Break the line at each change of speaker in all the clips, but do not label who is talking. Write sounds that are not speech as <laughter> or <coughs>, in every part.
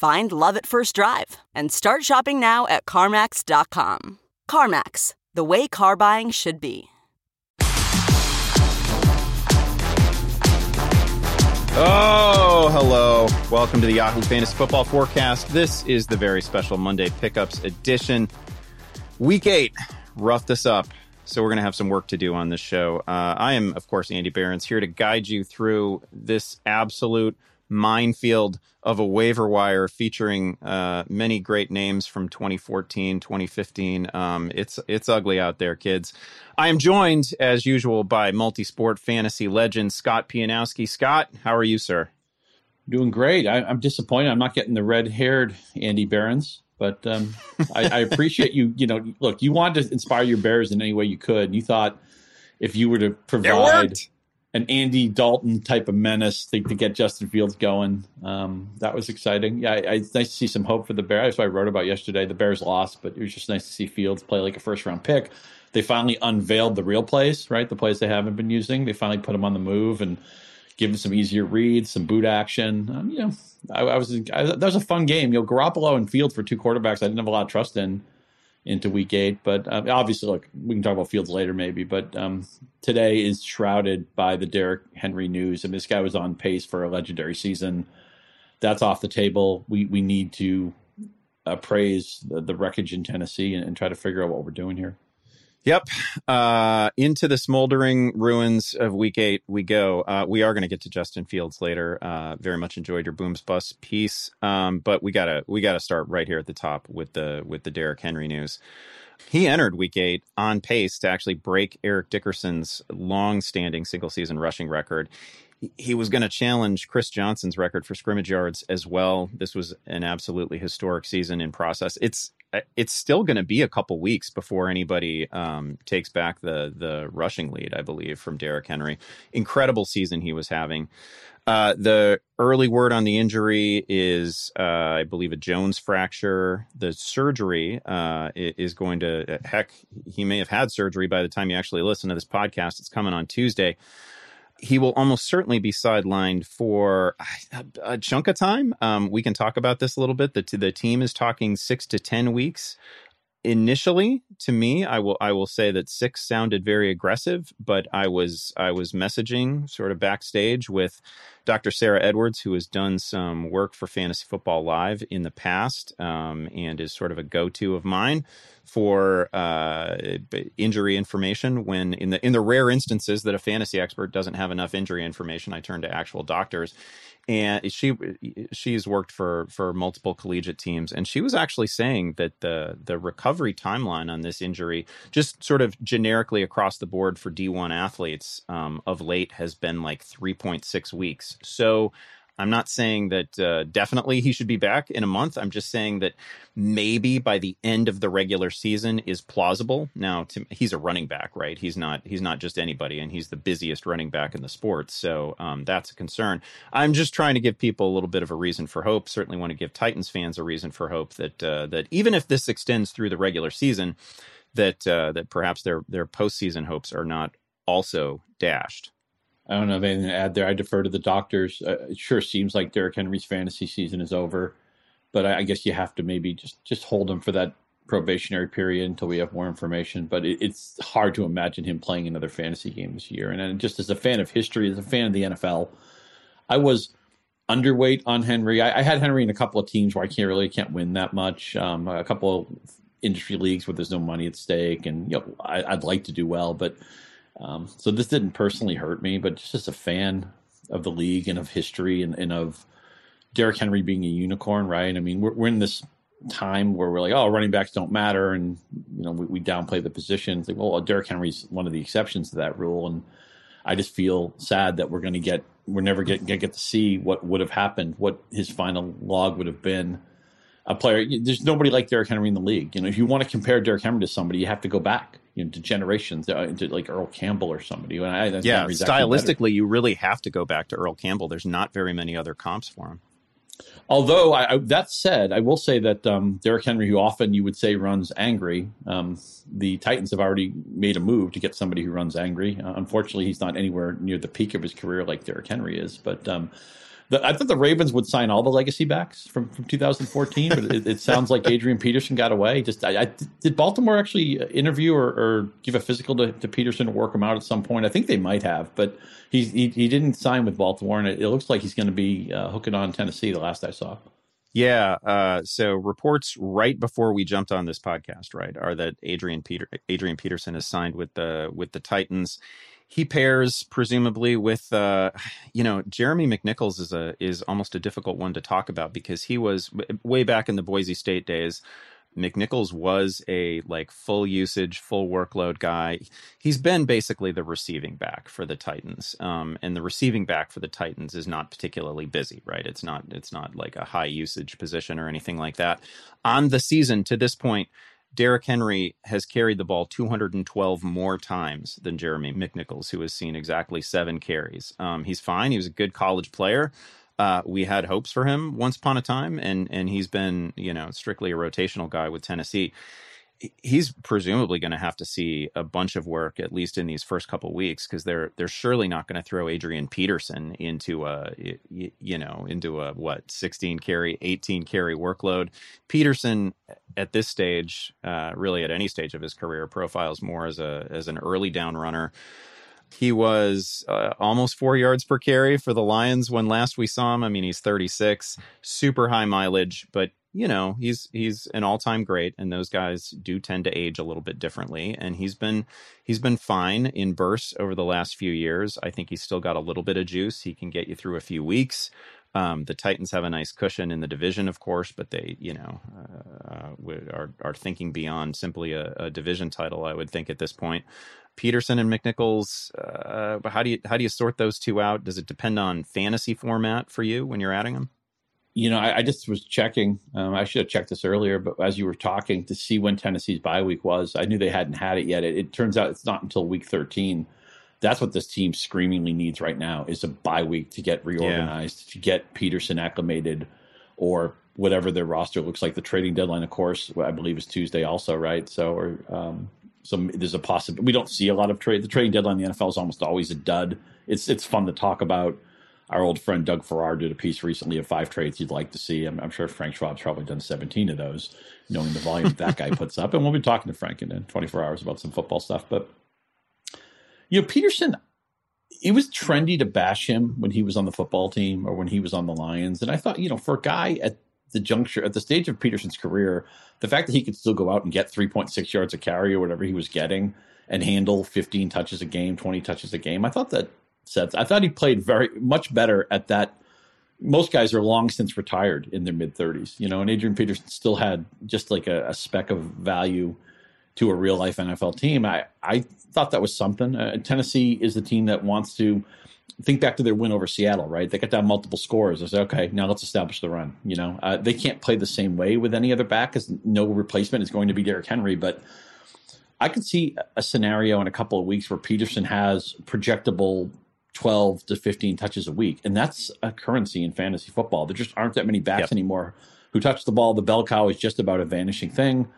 Find love at first drive and start shopping now at CarMax.com. CarMax, the way car buying should be.
Oh, hello. Welcome to the Yahoo Fantasy Football Forecast. This is the very special Monday Pickups edition. Week eight roughed us up, so we're going to have some work to do on this show. Uh, I am, of course, Andy Behrens, here to guide you through this absolute minefield of a waiver wire featuring uh, many great names from 2014, 2015. Um, it's it's ugly out there, kids. I am joined, as usual, by multi-sport fantasy legend Scott Pianowski. Scott, how are you, sir?
Doing great. I, am disappointed. I'm not getting the red-haired Andy Behrens, but um, <laughs> I, I appreciate you. You know, look, you wanted to inspire your Bears in any way you could, and you thought if you were to provide an Andy Dalton type of menace to, to get Justin Fields going. Um, that was exciting. Yeah, I, I, nice to see some hope for the Bears. That's what I wrote about yesterday. The Bears lost, but it was just nice to see Fields play like a first round pick. They finally unveiled the real plays, right? The plays they haven't been using. They finally put him on the move and give him some easier reads, some boot action. Um, you know, I, I was I, that was a fun game. You know, Garoppolo and Fields for two quarterbacks I didn't have a lot of trust in into week eight. But uh, obviously, look, we can talk about Fields later, maybe. But um, today is shrouded by the Derrick Henry news, and this guy was on pace for a legendary season. That's off the table. We we need to appraise the, the wreckage in Tennessee and, and try to figure out what we're doing here.
Yep. Uh, into the smoldering ruins of week eight we go. Uh, we are going to get to Justin Fields later. Uh, very much enjoyed your booms bust piece. Um, but we gotta we gotta start right here at the top with the with the Derrick Henry news. He entered week eight on pace to actually break Eric Dickerson's long-standing single season rushing record. He was going to challenge Chris Johnson's record for scrimmage yards as well. This was an absolutely historic season in process. It's it's still going to be a couple weeks before anybody um, takes back the the rushing lead. I believe from Derrick Henry. Incredible season he was having. Uh, the early word on the injury is, uh, I believe, a Jones fracture. The surgery uh, is going to, heck, he may have had surgery by the time you actually listen to this podcast. It's coming on Tuesday he will almost certainly be sidelined for a, a chunk of time. Um, we can talk about this a little bit. The, the team is talking six to 10 weeks initially to me i will i will say that six sounded very aggressive but i was i was messaging sort of backstage with dr sarah edwards who has done some work for fantasy football live in the past um, and is sort of a go-to of mine for uh, injury information when in the in the rare instances that a fantasy expert doesn't have enough injury information i turn to actual doctors. And she she's worked for for multiple collegiate teams and she was actually saying that the the recovery timeline on this injury just sort of generically across the board for D1 athletes um, of late has been like 3.6 weeks so I'm not saying that uh, definitely he should be back in a month. I'm just saying that maybe by the end of the regular season is plausible. Now, to, he's a running back, right? He's not he's not just anybody, and he's the busiest running back in the sport. So um, that's a concern. I'm just trying to give people a little bit of a reason for hope. Certainly want to give Titans fans a reason for hope that uh, that even if this extends through the regular season, that uh, that perhaps their their postseason hopes are not also dashed.
I don't have anything to add there. I defer to the doctors. Uh, it sure seems like Derrick Henry's fantasy season is over, but I, I, guess you have to maybe just just hold him for that probationary period until we have more information. But it, it's hard to imagine him playing another fantasy game this year. And, and just as a fan of history, as a fan of the NFL, I was underweight on Henry. I, I, had Henry in a couple of teams where I can't really can't win that much. Um, a couple of industry leagues where there's no money at stake, and you know I, would like to do well, but um, so this didn't personally hurt me, but just as a fan of the league and of history and, and of Derrick Henry being a unicorn, right? I mean, we're, we're in this time where we're like, oh, running backs don't matter, and you know we, we downplay the positions. Like, well, Derrick Henry's one of the exceptions to that rule, and I just feel sad that we're going to get we're never going to get to see what would have happened, what his final log would have been. A player, there's nobody like Derrick Henry in the league. You know, if you want to compare Derrick Henry to somebody, you have to go back, you know, to generations, uh, to like Earl Campbell or somebody. And I,
yeah, stylistically, you really have to go back to Earl Campbell. There's not very many other comps for him.
Although I, I, that said, I will say that um, Derrick Henry, who often you would say runs angry, um, the Titans have already made a move to get somebody who runs angry. Uh, unfortunately, he's not anywhere near the peak of his career like Derrick Henry is. But um, the, I thought the Ravens would sign all the legacy backs from, from 2014, but it, it, sounds like Adrian Peterson got away. Just I, I, did Baltimore actually interview or, or give a physical to, to, Peterson to work him out at some point? I think they might have, but he he, he didn't sign with Baltimore, and it, it looks like he's going to be uh, hooking on Tennessee. The last I saw.
Yeah. Uh, so reports right before we jumped on this podcast, right, are that Adrian Peter Adrian Peterson has signed with the with the Titans he pairs presumably with uh, you know Jeremy McNichols is a is almost a difficult one to talk about because he was way back in the Boise State days. McNichols was a like full usage, full workload guy. He's been basically the receiving back for the Titans, um, and the receiving back for the Titans is not particularly busy, right? It's not it's not like a high usage position or anything like that. On the season to this point, Derrick Henry has carried the ball 212 more times than Jeremy McNichols, who has seen exactly seven carries. Um, he's fine. He was a good college player. Uh, we had hopes for him once upon a time, and and he's been you know strictly a rotational guy with Tennessee he's presumably going to have to see a bunch of work at least in these first couple weeks because they're they're surely not going to throw Adrian Peterson into a you know into a what 16 carry 18 carry workload. Peterson at this stage, uh, really at any stage of his career, profiles more as a as an early down runner. He was uh, almost four yards per carry for the Lions when last we saw him. I mean, he's 36, super high mileage, but you know he's he's an all-time great and those guys do tend to age a little bit differently and he's been he's been fine in bursts over the last few years. I think he's still got a little bit of juice. He can get you through a few weeks. Um, the titans have a nice cushion in the division of course but they you know uh, are, are thinking beyond simply a, a, division title i would think at this point peterson and mcnichols uh, how do you how do you sort those two out does it depend on fantasy format for you when you're adding them
you know, I, I just was checking. Um, I should have checked this earlier, but as you were talking to see when Tennessee's bye week was, I knew they hadn't had it yet. It, it turns out it's not until week 13. That's what this team screamingly needs right now is a bye week to get reorganized, yeah. to get Peterson acclimated, or whatever their roster looks like. The trading deadline, of course, I believe is Tuesday also, right? So, or, um, so there's a possibility. We don't see a lot of trade. The trading deadline in the NFL is almost always a dud. It's it's fun to talk about our old friend Doug Farrar did a piece recently of five trades you'd like to see. I'm, I'm, sure Frank Schwab's probably done 17 of those, knowing the volume that guy puts up. And we'll be talking to Frank in 24 hours about some football stuff. But, you know, Peterson, it was trendy to bash him when he was on the football team or when he was on the Lions. And I thought, you know, for a guy at the juncture, at the stage of Peterson's career, the fact that he could still go out and get 3.6 yards a carry or whatever he was getting and handle 15 touches a game, 20 touches a game, I thought that sets. I thought he played very much better at that. Most guys are long since retired in their mid 30s, you know, and Adrian Peterson still had just like a, a, speck of value to a real life NFL team. I, I thought that was something. Uh, Tennessee is the team that wants to think back to their win over Seattle, right? They got down multiple scores. I said, okay, now let's establish the run. You know, uh, they can't play the same way with any other back because no replacement is going to be Derrick Henry, but I could see a scenario in a couple of weeks where Peterson has projectable 12 to 15 touches a week. And that's a currency in fantasy football. There just aren't that many backs yep. anymore who touch the ball. The bell cow is just about a vanishing thing.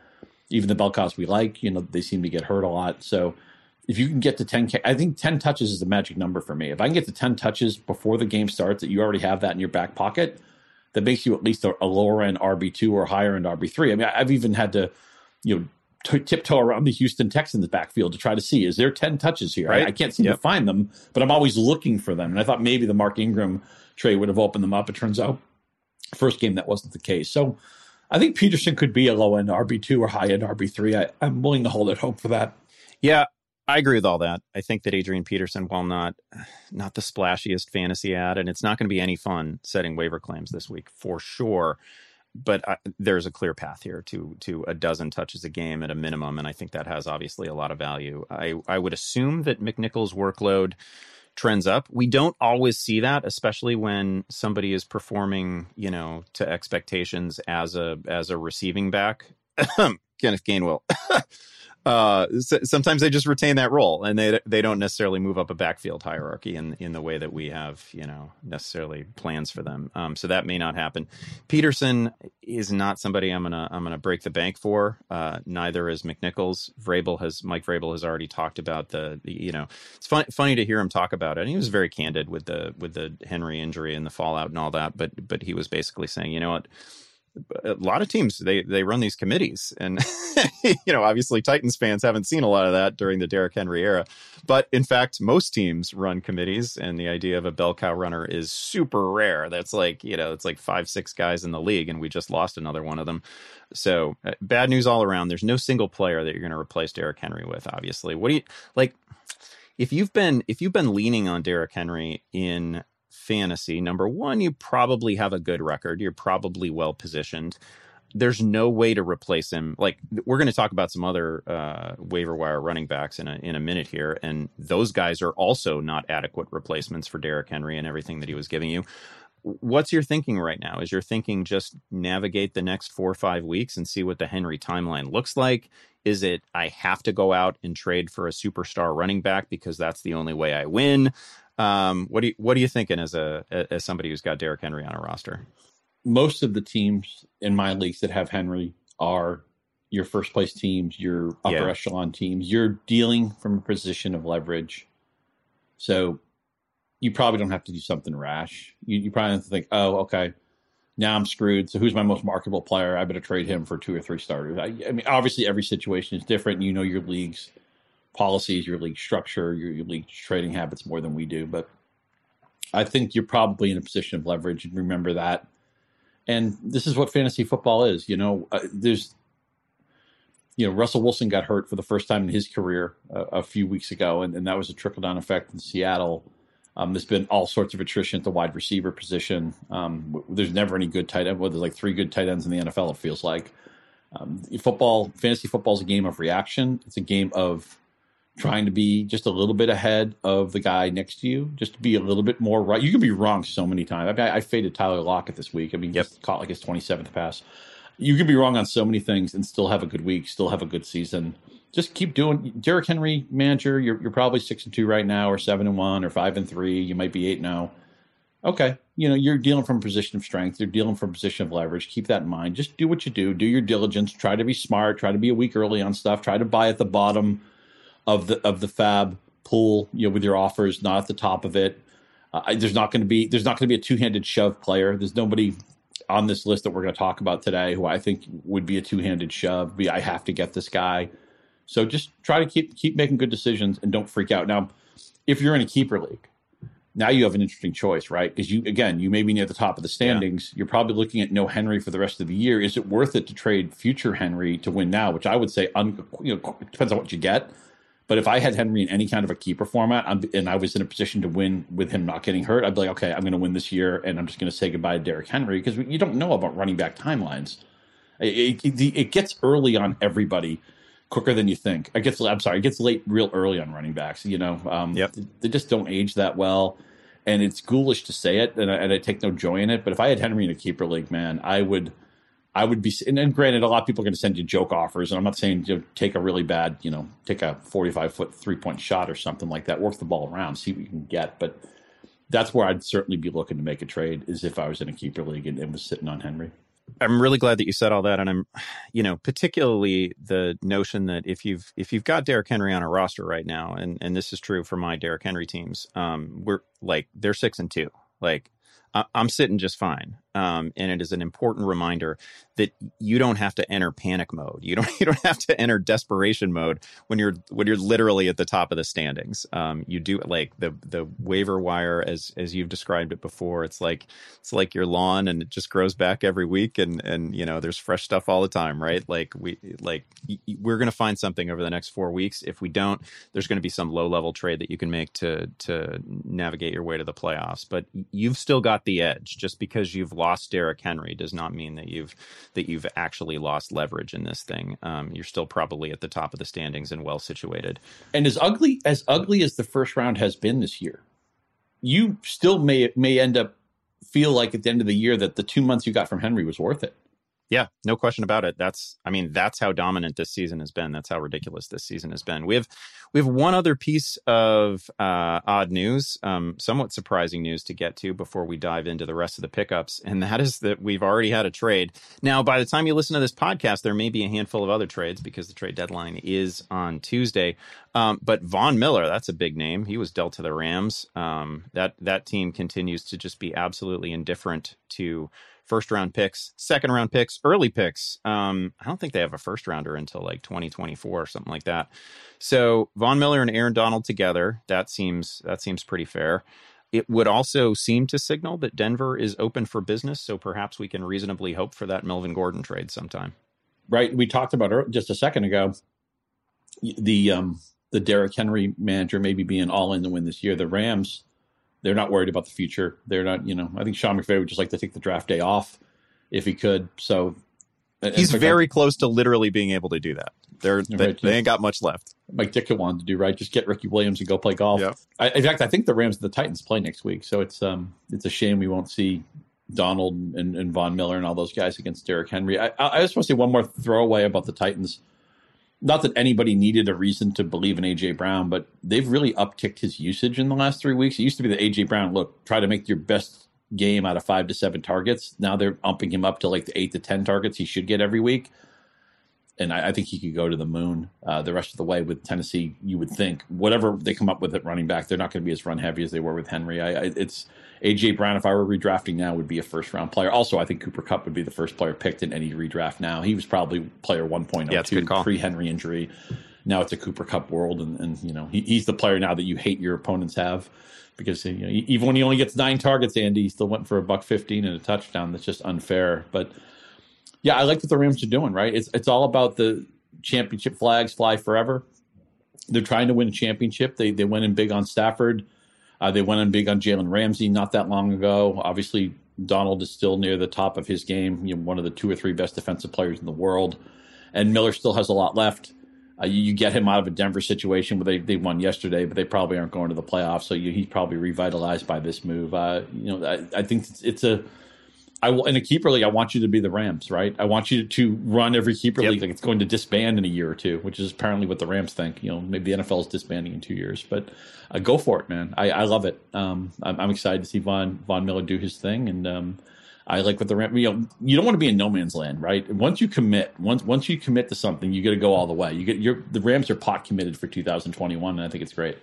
Even the bell cows we like, you know, they seem to get hurt a lot. So if you can get to 10, I think 10 touches is the magic number for me. If I can get to 10 touches before the game starts, that you already have that in your back pocket, that makes you at least a, a lower end RB2 or higher end RB3. I mean, I've even had to, you know, t- tiptoe around the Houston Texans backfield to try to see is there 10 touches here?
Right.
I, I, can't seem yep. to find them, but I'm always looking for them. And I thought maybe the Mark Ingram trade would have opened them up. It turns out, first game, that wasn't the case. So I think Peterson could be a low end RB2 or high end RB3. I, I'm willing to hold out hope for that.
Yeah, I agree with all that. I think that Adrian Peterson, while not not the splashiest fantasy ad, and it's not going to be any fun setting waiver claims this week for sure but I, there's a clear path here to to a dozen touches a game at a minimum, and I think that has obviously a lot of value. I I would assume that McNichols' workload trends up. We don't always see that, especially when somebody is performing, you know, to expectations as a as a receiving back. <coughs> Kenneth Gainwell. <laughs> uh, sometimes they just retain that role and they they don't necessarily move up a backfield hierarchy in in the way that we have you know necessarily plans for them. Um, so that may not happen. Peterson is not somebody I'm gonna I'm gonna break the bank for. Uh, neither is McNichols. Vrabel has Mike Vrabel has already talked about the, the you know it's fun, funny to hear him talk about it. And he was very candid with the with the Henry injury and the fallout and all that. But but he was basically saying you know what a lot of teams they they run these committees and <laughs> you know obviously titans fans haven't seen a lot of that during the Derrick henry era. But in fact most teams run committees and the idea of a bell cow runner is super rare. That's like you know it's like five six guys in the league and we just lost another one of them. So uh, bad news all around. There's no single player that you're going to replace Derrick henry with obviously. What do you like if you've been if you've been leaning on Derrick henry in fantasy, number one, you probably have a good record. You're probably well positioned. There's no way to replace him. Like we're going to talk about some other uh, waiver wire running backs in a in a minute here, and those guys are also not adequate replacements for Derrick Henry and everything that he was giving you. What's your thinking right now? Is your thinking just navigate the next four or five weeks and see what the Henry timeline looks like? Is it I have to go out and trade for a superstar running back because that's the only way I win? Um, what do you what are you thinking as a as somebody who's got Derrick Henry on a roster?
Most of the teams in my leagues that have Henry are your first place teams, your upper yeah. echelon teams. You're dealing from a position of leverage, so you probably don't have to do something rash. You, you probably have to think, oh, okay, now I'm screwed. So who's my most marketable player? I better trade him for two or three starters. I, I mean, obviously every situation is different. You know your leagues policies, your league structure, your, your league trading habits more than we do. But I think you're probably in a position of leverage. And remember that. And this is what fantasy football is. You know, uh, there's, you know, Russell Wilson got hurt for the first time in his career uh, a few weeks ago, and, and that was a trickle down effect in Seattle. Um, there's been all sorts of attrition at the wide receiver position. Um, there's never any good tight end. Well, there's like three good tight ends in the NFL. It feels like um, football, fantasy football is a game of reaction. It's a game of trying to be just a little bit ahead of the guy next to you, just to be a little bit more right. You can be wrong so many times. I, mean, I, I faded Tyler Lockett this week. I mean, yep. caught like his 27th pass. You can be wrong on so many things and still have a good week, still have a good season. Just keep doing. Derrick Henry, manager, you're, you're probably six and two right now, or seven and one, or five and three. You might be eight now. Oh. Okay, you know you're dealing from a position of strength. You're dealing from a position of leverage. Keep that in mind. Just do what you do. Do your diligence. Try to be smart. Try to be a week early on stuff. Try to buy at the bottom of the of the FAAB pool, you know, with your offers, not at the top of it. Uh, there's not going to be there's not going to be a two handed shove player. There's nobody on this list that we're going to talk about today who I think would be a two handed shove. Be I have to get this guy. So just try to keep keep making good decisions and don't freak out. Now, if you're in a keeper league, now you have an interesting choice, right? Because you again, you may be near the top of the standings. Yeah. You're probably looking at no Henry for the rest of the year. Is it worth it to trade future Henry to win now? Which I would say, un, you know, depends on what you get. But if I had Henry in any kind of a keeper format I'm, and I was in a position to win with him not getting hurt, I'd be like, okay, I'm going to win this year, and I'm just going to say goodbye to Derrick Henry because you don't know about running back timelines. It, it, it, gets early on everybody quicker than you think. It gets, I'm sorry, it gets late real early on running backs. You know, um, yep. they just don't age that well, and it's ghoulish to say it, and I, and I take no joy in it. But if I had Henry in a keeper league, man, I would I would be, and, and granted, a lot of people are going to send you joke offers, and I'm not saying you know, take a really bad, you know, take a 45 foot three point shot or something like that, work the ball around, see what you can get. But that's where I'd certainly be looking to make a trade, is if I was in a keeper league and, and was sitting on Henry.
I'm really glad that you said all that, and I'm, you know, particularly the notion that if you've if you've got Derrick Henry on a roster right now, and and this is true for my Derrick Henry teams, um, we're like they're six and two, like I, am sitting just fine. Um, and it is an important reminder that you don't have to enter panic mode. You don't <laughs> you don't have to enter desperation mode when you're when you're literally at the top of the standings. Um, you do like the the waiver wire as as you've described it before. It's like it's like your lawn, and it just grows back every week, and and you know there's fresh stuff all the time, right? Like we like we're to find something over the next four weeks. If we don't, there's to be some low level trade that you can make to to navigate your way to the playoffs. But you've still got the edge. Just because you've lost Derrick Henry does not mean that you've that you've actually lost leverage in this thing. Um, you're still probably at the top of the standings and well situated.
And as ugly as ugly as the first round has been this year, you still may may end up feel like at the end of the year that the two months you got from Henry was worth it.
Yeah, no question about it. That's I mean, that's how dominant this season has been. That's how ridiculous this season has been. We have we have one other piece of uh, odd news, um, somewhat surprising news to get to before we dive into the rest of the pickups, and that is that we've already had a trade. Now, by the time you listen to this podcast, there may be a handful of other trades because the trade deadline is on Tuesday. Um, but Von Miller, that's a big name. He was dealt to the Rams. Um, that that team continues to just be absolutely indifferent to first round picks, second round picks, early picks. Um, I don't think they have a first rounder until like 2024 or something like that. So Von Miller and Aaron Donald together, that seems that seems pretty fair. It would also seem to signal that Denver is open for business, so perhaps we can reasonably hope for that Melvin Gordon trade sometime.
Right, we talked about just a second ago the um, the Derrick Henry manager maybe being all in to win this year. The Rams they're not worried about the future. They're not, you know, I think Sean McVay would just like to take the draft day off if he could. So
he's very close to literally being able to do that. They're, right, they, they ain't got much left.
Mike Ditka wanted to do right. Just get Ricky Williams and go play golf.
Yeah.
I, in fact, I think the Rams and the Titans play next week, so it's um it's a shame we won't see Donald and, and Von Miller and all those guys against Derrick Henry. I, I just want to say one more throwaway about the Titans not that anybody needed a reason to believe in AJ Brown, but they've really upticked his usage in the last three weeks. It used to be that AJ Brown, look, try to make your best game out of five to seven targets. Now they're upping him up to like the eight to ten targets he should get every week. And I, I think he could go to the moon uh, the rest of the way with Tennessee. You would think whatever they come up with at running back, they're not going to be as run heavy as they were with Henry. I, I, it's AJ Brown, if I were redrafting now, would be a first round player. Also, I think Cooper Kupp would be the first player picked in any redraft now. He was probably player 1.0
yeah,
pre Henry injury. Now it's a Cooper Kupp world, and, and you know he, he's the player now that you hate your opponents have because you know, even when he only gets nine targets, Andy, he still went for a buck fifteen and a touchdown. That's just unfair. But yeah, I like what the Rams are doing. Right, it's it's all about the championship flags fly forever. They're trying to win a championship. They they went in big on Stafford. Uh, they went in big on Jalen Ramsey not that long ago. Obviously, Donald is still near the top of his game, you know, one of the two or three best defensive players in the world. And Miller still has a lot left. Uh, you, you, get him out of a Denver situation where they, they won yesterday, but they probably aren't going to the playoffs. So you, he's probably revitalized by this move. Uh, you know, I, I think it's, it's a I in a keeper league. I want you to be the Rams, right? I want you to run every keeper yep. league like it's going to disband in a year or two, which is apparently what the Rams think. You know, maybe the NFL is disbanding in two years, but uh, go for it, man. I, I love it. Um, I'm, I'm, excited to see Von Von Miller do his thing, and um, I like what the Rams. You know, you don't want to be in no man's land, right? Once you commit, once once you commit to something, you got to go all the way. You get your the Rams are pot committed for 2021, and I think it's great.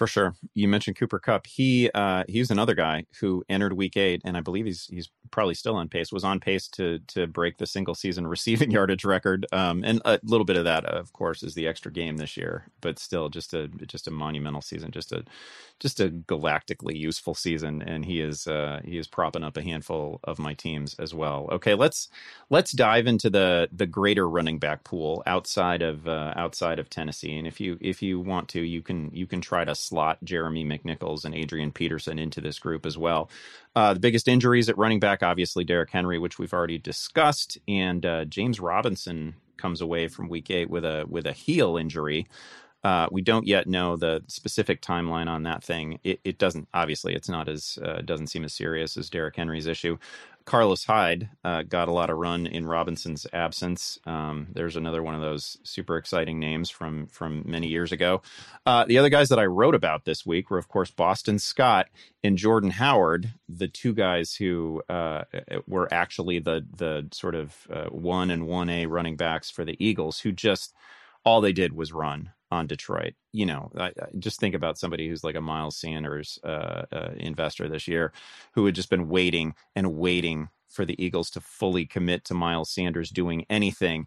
For sure. You mentioned Cooper Kupp. He uh, he's another guy who entered week eight, and I believe he's he's probably still on pace. Was on pace to to break the single season <laughs> receiving yardage record. Um, and a little bit of that, of course, is the extra game this year. But still, just a just a monumental season. Just a just a galactically useful season, and he is uh, he is propping up a handful of my teams as well. Okay, let's let's dive into the the greater running back pool outside of uh, outside of Tennessee, and if you if you want to, you can you can try to slot Jeremy McNichols and Adrian Peterson into this group as well. Uh, the biggest injuries at running back, obviously Derrick Henry, which we've already discussed, and uh, James Robinson comes away from Week Eight with a with a heel injury. Uh, we don't yet know the specific timeline on that thing. It, it doesn't obviously it's not as uh, doesn't seem as serious as Derrick Henry's issue. Carlos Hyde uh, got a lot of run in Robinson's absence. Um, there's another one of those super exciting names from from many years ago. Uh, the other guys that I wrote about this week were, of course, Boston Scott and Jordan Howard, the two guys who uh, were actually the the sort of uh, one and one A running backs for the Eagles, who just all they did was run on Detroit. You know, I, I just think about somebody who's like a Miles Sanders uh, uh, investor this year, who had just been waiting and waiting for the Eagles to fully commit to Miles Sanders doing anything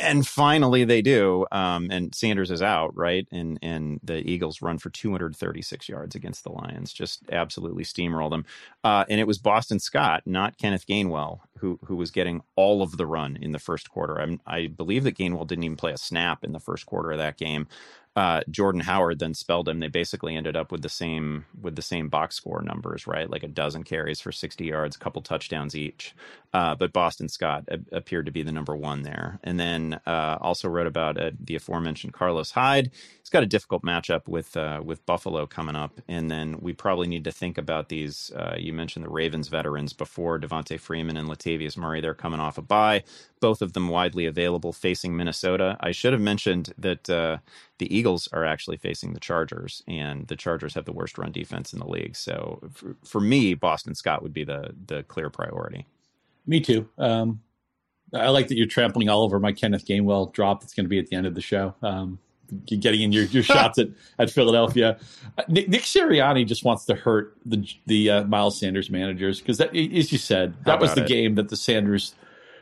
and finally they do um, and sanders is out right? And and the eagles run for 236 yards against the lions just absolutely steamrolled them. Uh, and it was boston scott not kenneth gainwell who who was getting all of the run in the first quarter. I'm, i believe that gainwell didn't even play a snap in the first quarter of that game uh, Jordan Howard then spelled him. They basically ended up with the same with the same box score numbers, right? Like a dozen carries for 60 yards, a couple touchdowns each. Uh, but Boston Scott a- appeared to be the number one there. And then uh, also wrote about uh, the aforementioned Carlos Hyde. Got a difficult matchup with uh, with Buffalo coming up. And then we probably need to think about these. Uh, you mentioned the Ravens veterans before Devonta Freeman and Latavius Murray. They're coming off a bye. Both of them widely available facing Minnesota. I should have mentioned that the Eagles are actually facing the Chargers, and the Chargers have the worst run defense in the league. So for, for me, Boston Scott would be the the clear priority.
Me too. Um, I like that you're trampling all over my Kenneth Gainwell drop that's going to be at the end of the show. Um, getting in your, your shots at, at Philadelphia. Uh, Nick, Nick, Sirianni just wants to hurt the the uh, Miles Sanders managers because that, as you said, that was the it? game that the Sanders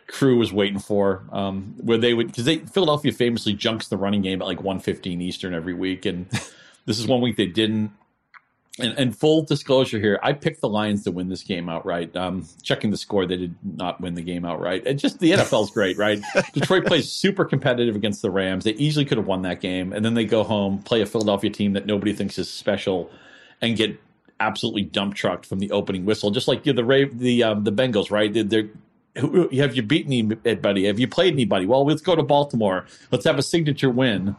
crew was waiting for, um, where they would because they Philadelphia famously junks the running game at like 115 Eastern every week, and <laughs> this is one week they didn't. And, and, full disclosure here, I picked the Lions to win this game outright. Um, checking the score, they did not win the game outright. And just the NFL is <laughs> great, right? Detroit plays super competitive against the Rams. They easily could have won that game, and then they go home, play a Philadelphia team that nobody thinks is special, and get absolutely dump trucked from the opening whistle. Just like you know, the the um, the Bengals, right? They're who, have you beaten anybody? Have you played anybody? Well, let's go to Baltimore. Let's have a signature win.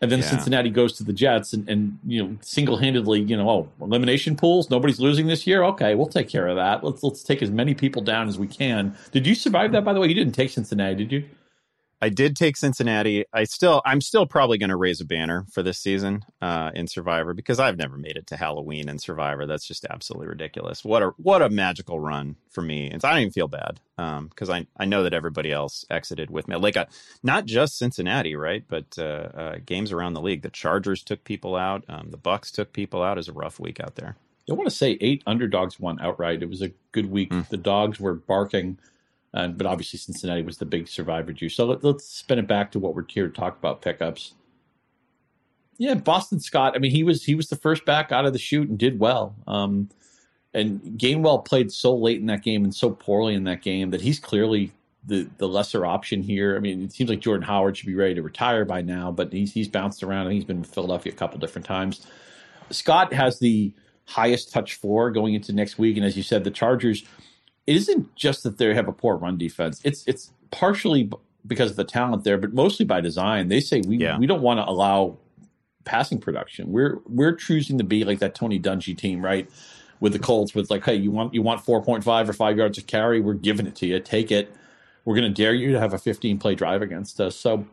And then yeah. Cincinnati goes to the Jets and, and you know single handedly you know oh elimination pools nobody's losing this year okay we'll take care of that let's let's take as many people down as we can. Did you survive that by the way? You didn't take Cincinnati, did you?
I did take Cincinnati. I still, I'm still probably going to raise a banner for this season uh, in Survivor because I've never made it to Halloween in Survivor. That's just absolutely ridiculous. What a what a magical run for me. And so I don't even feel bad because um, I I know that everybody else exited with me. Like uh, not just Cincinnati, right? But uh, uh, games around the league. The Chargers took people out. Um, the Bucs took people out. It was a rough week out there.
I want to say eight underdogs won outright. It was a good week. Mm. The dogs were barking but obviously, Cincinnati was the big survivor juice. So let, us spin it back to what we're here to talk about pickups. Yeah, Boston Scott. I mean, he was he was the first back out of the chute and did well. Um, and Gainwell played so late in that game and so poorly in that game that he's clearly the the lesser option here. I mean, it seems like Jordan Howard should be ready to retire by now, but he's he's bounced around and he's been in Philadelphia a couple different times. Scott has the highest touch for going into next week, and as you said, the Chargers it isn't just that they have a poor run defense. It's it's partially because of the talent there, but mostly by design. They say we yeah. we don't want to allow passing production. We're we're choosing to be like that Tony Dungy team, right? With the Colts, with like, hey, you want you want four point five or five yards of carry, we're giving it to you. Take it. We're going to dare you to have a fifteen play drive against us. So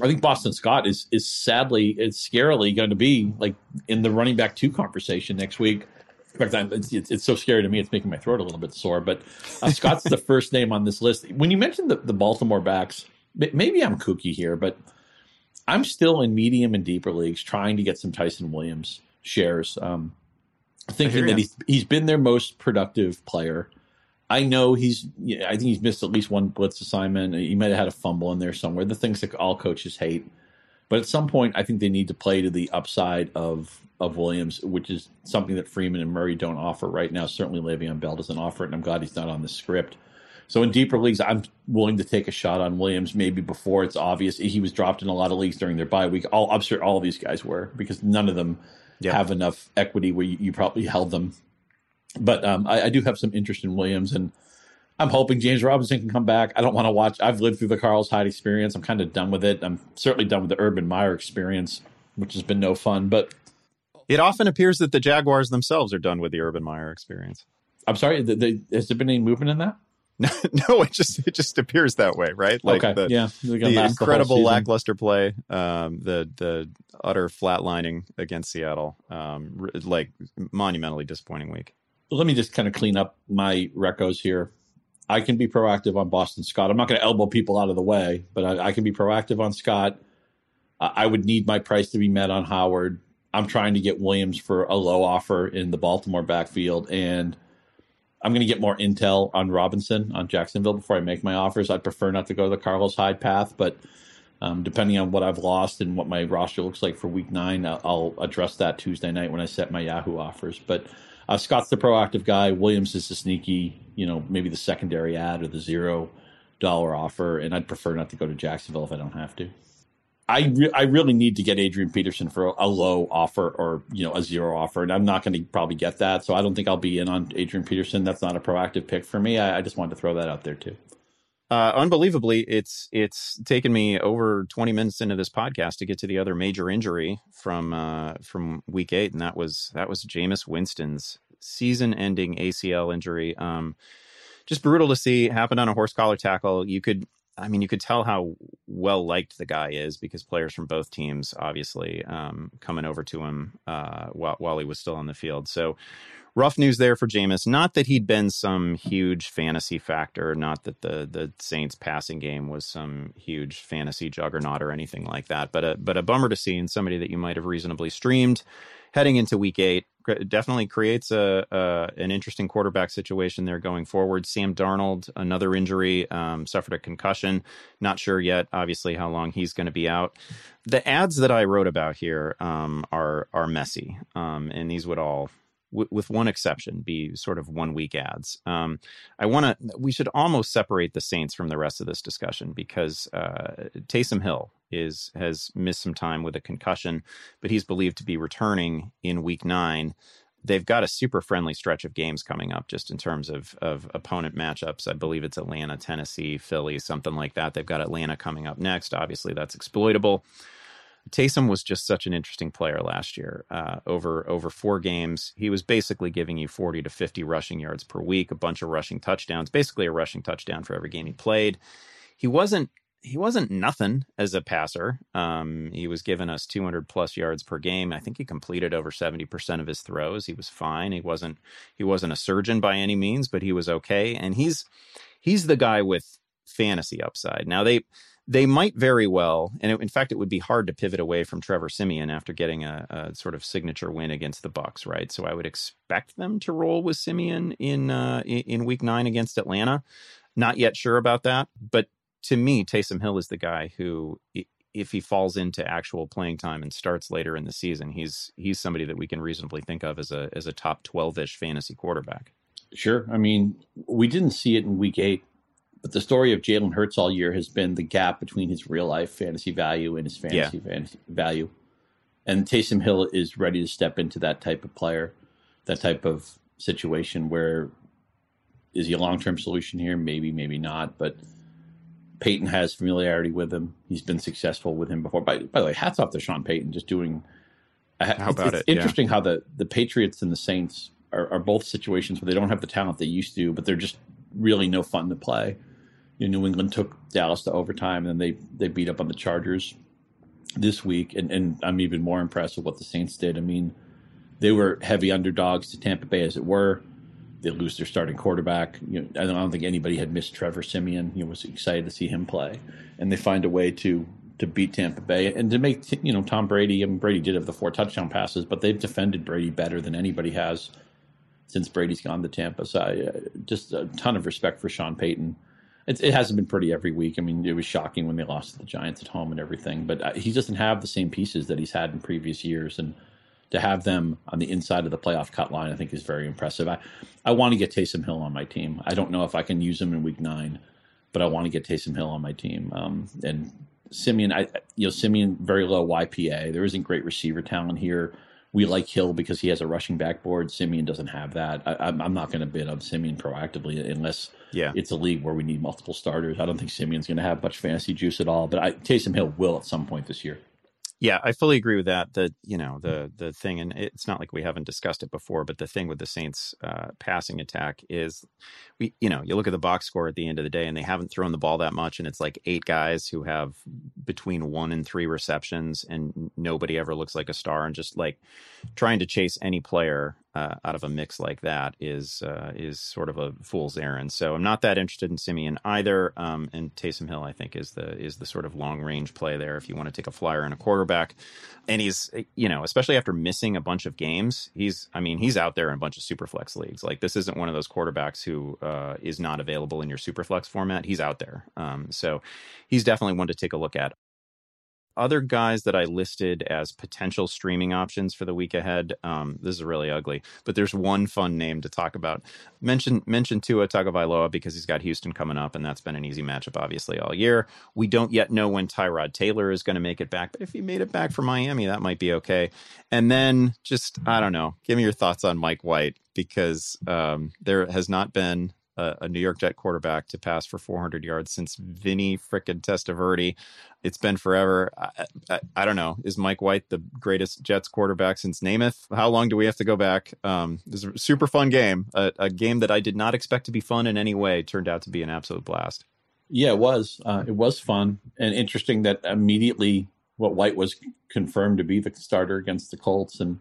I think Boston Scott is is sadly, it's scarily going to be like in the running back two conversation next week. In fact, it's, it's, it's, so scary to me; it's making my throat a little bit sore. But uh, Scott's the <laughs> first name on this list. When you mentioned the, the Baltimore backs, maybe I'm kooky here, but I'm still in medium and deeper leagues trying to get some Ty'Son Williams shares, um, thinking that he's he's been their most productive player. I know he's. I think he's missed at least one blitz assignment. He might have had a fumble in there somewhere. The things that all coaches hate. But at some point, I think they need to play to the upside of of Williams, which is something that Freeman and Murray don't offer right now. Certainly, Le'Veon Bell doesn't offer it, and I'm glad he's not on the script. So in deeper leagues, I'm willing to take a shot on Williams maybe before it's obvious. He was dropped in a lot of leagues during their bye week. All, I'm sure all of these guys were because none of them yeah. have enough equity where you, you probably held them. But um, I, I, do have some interest in Williams, and I'm hoping James Robinson can come back. I don't want to watch. I've lived through the Carlos Hyde experience. I'm kind of done with it. I'm certainly done with the Urban Meyer experience, which has been no fun. But
it often appears that the Jaguars themselves are done with the Urban Meyer experience.
I'm sorry. The, the, has there been any movement in that? <laughs>
no, it just it just appears that way, right?
Like okay,
the,
yeah,
the incredible the lackluster play, um, the the utter flatlining against Seattle, um, like monumentally disappointing week.
Let me just kind of clean up my recos here. I can be proactive on Boston Scott. I'm not going to elbow people out of the way, but I, I can be proactive on Scott. I would need my price to be met on Howard. I'm trying to get Williams for a low offer in the Baltimore backfield, and I'm going to get more intel on Robinson on Jacksonville before I make my offers. I'd prefer not to go the Carlos Hyde path, but um, depending on what I've lost and what my roster looks like for Week Nine, I'll, I'll address that Tuesday night when I set my Yahoo offers. But uh, Scott's the proactive guy. Williams is the sneaky, you know, maybe the secondary ad or the zero dollar offer, and I'd prefer not to go to Jacksonville if I don't have to. I re- I really need to get Adrian Peterson for a, low offer or you know a zero offer, and I'm not going to probably get that. So I don't think I'll be in on Adrian Peterson. That's not a proactive pick for me. I, I just wanted to throw that out there too.
Uh, unbelievably, it's it's taken me over 20 minutes into this podcast to get to the other major injury from uh, from week eight, and that was that was Jameis Winston's season-ending ACL injury. Um, just brutal to see happen on a horse collar tackle. You could I mean, you could tell how well liked the guy is because players from both teams, obviously, um, coming over to him uh, while while he was still on the field. So, rough news there for Jameis. Not that he'd been some huge fantasy factor. Not that the the Saints passing game was some huge fantasy juggernaut or anything like that. But a but a bummer to see in somebody that you might have reasonably streamed heading into Week Eight definitely creates a, a, an interesting quarterback situation there going forward. Sam Darnold, another injury, um, suffered a concussion. Not sure yet, obviously, how long he's going to be out. The ads that I wrote about here um, are are messy, um, and these would all with one exception, be sort of one week ads. Um, I want to. We should almost separate the Saints from the rest of this discussion because uh, Taysom Hill is has missed some time with a concussion, but he's believed to be returning in Week Nine. They've got a super friendly stretch of games coming up, just in terms of of opponent matchups. I believe it's Atlanta, Tennessee, Philly, something like that. They've got Atlanta coming up next. Obviously, that's exploitable. Taysom was just such an interesting player last year. Uh, over over four games, he was basically giving you 40 to 50 rushing yards per week, a bunch of rushing touchdowns, basically a rushing touchdown for every game he played. He wasn't he wasn't nothing as a passer. Um, he was giving us 200 plus yards per game. I think he completed over 70% of his throws. He was fine. He wasn't he wasn't a surgeon by any means, but he was okay. And he's he's the guy with fantasy upside. Now they they might very well, and it, in fact, it would be hard to pivot away from Trevor Siemian after getting a, a, sort of signature win against the Bucs, right? So I would expect them to roll with Siemian in uh, in Week Nine against Atlanta. Not yet sure about that, but to me, Taysom Hill is the guy who, if he falls into actual playing time and starts later in the season, he's he's somebody that we can reasonably think of as a as a top twelve ish fantasy quarterback.
Sure, I mean, we didn't see it in Week Eight but the story of Jalen Hurts all year has been the gap between his real life fantasy value and his fantasy, yeah. fantasy value. And Taysom Hill is ready to step into that type of player, that type of situation where is he a long term solution here? Maybe, maybe not. But Payton has familiarity with him. He's been successful with him before. By, by the way, hats off to Sean Payton just doing.
How about
it's
it?
interesting
yeah.
how the, the Patriots and the Saints are, are both situations where they don't have the talent they used to, but they're just really no fun to play you know, New England took Dallas to overtime, and they they beat up on the Chargers this week, and, and I'm even more impressed with what the Saints did. I mean, they were heavy underdogs to Tampa Bay, as it were. They lose their starting quarterback. You know, I don't think anybody had missed Trevor Siemian. You know, was excited to see him play, and they find a way to to beat Tampa Bay and to make you know Tom Brady. I mean, Brady did have the four touchdown passes, but they've defended Brady better than anybody has since Brady's gone to Tampa. So I, uh, just a ton of respect for Sean Payton it, it, hasn't been pretty every week. I mean, it was shocking when they lost to the Giants at home and everything, but uh, he doesn't have the same pieces that he's had in previous years. And to have them on the inside of the playoff cut line, I think is very impressive. I, I want to get Taysom Hill on my team. I don't know if I can use him in week nine, but I want to get Taysom Hill on my team. Um, and Siemian, I, you know, Siemian, very low YPA. There isn't great receiver talent here we like Hill because he has a rushing backboard. Siemian doesn't have that. I, am not going to bid on Siemian proactively unless
yeah.
it's a league where we need multiple starters. I don't think Siemian's going to have much fantasy juice at all, but I, Taysom Hill will at some point this year.
Yeah, I fully agree with that. The you know the the thing, and it's not like we haven't discussed it before, but the thing with the Saints' uh, passing attack is, we you know you look at the box score at the end of the day, and they haven't thrown the ball that much, and it's like eight guys who have between one and three receptions, and nobody ever looks like a star, and just like trying to chase any player uh, out of a mix like that is uh, is sort of a fool's errand. So I'm not that interested in Siemian either. Um, and Taysom Hill, I think, is the is the sort of long range play there if you want to take a flyer and a quarterback. And he's you know especially after missing a bunch of games, he's I mean he's out there in a bunch of superflex leagues. Like this isn't one of those quarterbacks who uh, is not available in your superflex format. He's out there. Um, so he's definitely one to take a look at other guys that I listed as potential streaming options for the week ahead. Um, this is really ugly, but there's one fun name to talk about. Mention mention Tua Tagovailoa because he's got Houston coming up, and that's been an easy matchup obviously all year. We don't yet know when Tyrod Taylor is going to make it back, but if he made it back for Miami, that might be okay. And then just I don't know, give me your thoughts on Mike White because um, there has not been a, a, New York Jet quarterback to pass for 400 yards since Vinny frickin' Testaverde. It's been forever. I, I, I, don't know. Is Mike White the greatest Jets quarterback since Namath? How long do we have to go back? Um, this is a super fun game. A, a, game that I did not expect to be fun in any way turned out to be an absolute blast.
Yeah, it was. Uh, it was fun and interesting that immediately what White was confirmed to be the starter against the Colts and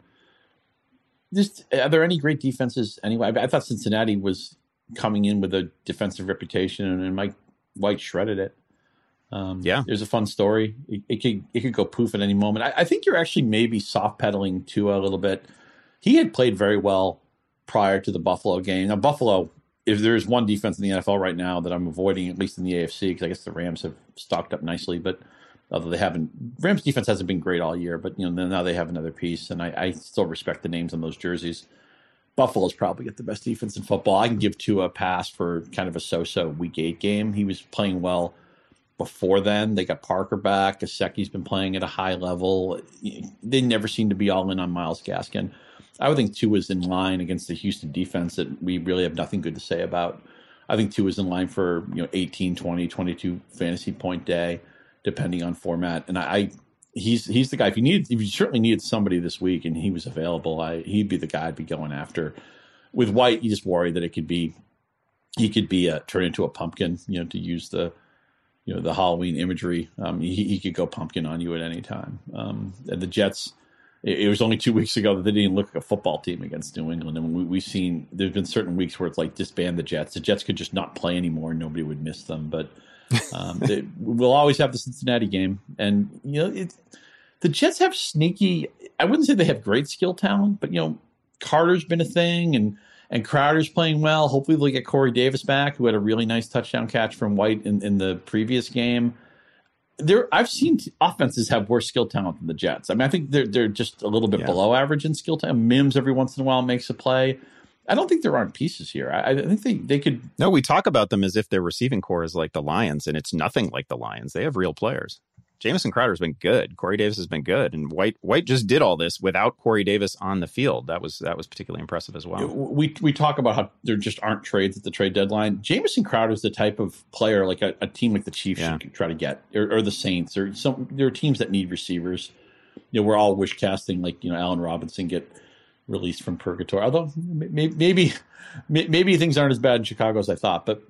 just are there any great defenses anyway? I, I thought Cincinnati was coming in with a defensive reputation, and Mike White shredded it. Um, yeah, there's a fun story. It, it, could it could go poof at any moment. I, I think you're actually maybe soft pedaling Tua a little bit. He had played very well prior to the Buffalo game. Now Buffalo, if there's one defense in the NFL right now that I'm avoiding, at least in the AFC, because I guess the Rams have stocked up nicely, but although they haven't, Rams defense hasn't been great all year. But you know now they have another piece, and I, I still respect the names on those jerseys. Buffalo's probably get the best defense in football. I can give Tua a pass for kind of a so-so week eight game. He was playing well before then. They got Parker back. Gesicki's been playing at a high level. They never seem to be all in on Myles Gaskin. I would think Tua is in line against the Houston defense that we really have nothing good to say about. I think Tua is in line for you know 18, 20, 22 fantasy point day, depending on format. And I, I he's he's the guy. If you needed, if you certainly needed somebody this week, and he was available, I he'd be the guy I'd be going after. With White, you just worry that it could be he could be a, turn into a pumpkin. You know, to use the you know the Halloween imagery. Um, he, he could go pumpkin on you at any time. Um, and the Jets. It, it, was only two weeks ago that they didn't look like a football team against New England, and we, we've seen there's been certain weeks where it's like disband the Jets. The Jets could just not play anymore, and nobody would miss them. But um, they, we'll always have the Cincinnati game, and you know it, the Jets have sneaky. I wouldn't say they have great skill talent, but you know Carter's been a thing, and and Crowder's playing well. Hopefully they'll get Corey Davis back, who had a really nice touchdown catch from White in, in the previous game. There, I've seen offenses have worse skill talent than the Jets. I mean, I think they're they're just a little bit yeah. below average in skill talent. Mims every once in a while makes a play. I don't think there aren't pieces here. I, I, think they, they could.
No, we talk about them as if their receiving corps is like the Lions, and it's nothing like the Lions. They have real players. Jamison Crowder's been good. Corey Davis has been good, and White White just did all this without Corey Davis on the field. That was that was particularly impressive as well.
We we talk about how there just aren't trades at the trade deadline. Jamison Crowder is the type of player like a, a team like the Chiefs yeah. should try to get, or, or, the Saints, or some. There are teams that need receivers. You know, we're all wish casting like you know Allen Robinson get released from purgatory. Although maybe maybe maybe things aren't as bad in Chicago as I thought. But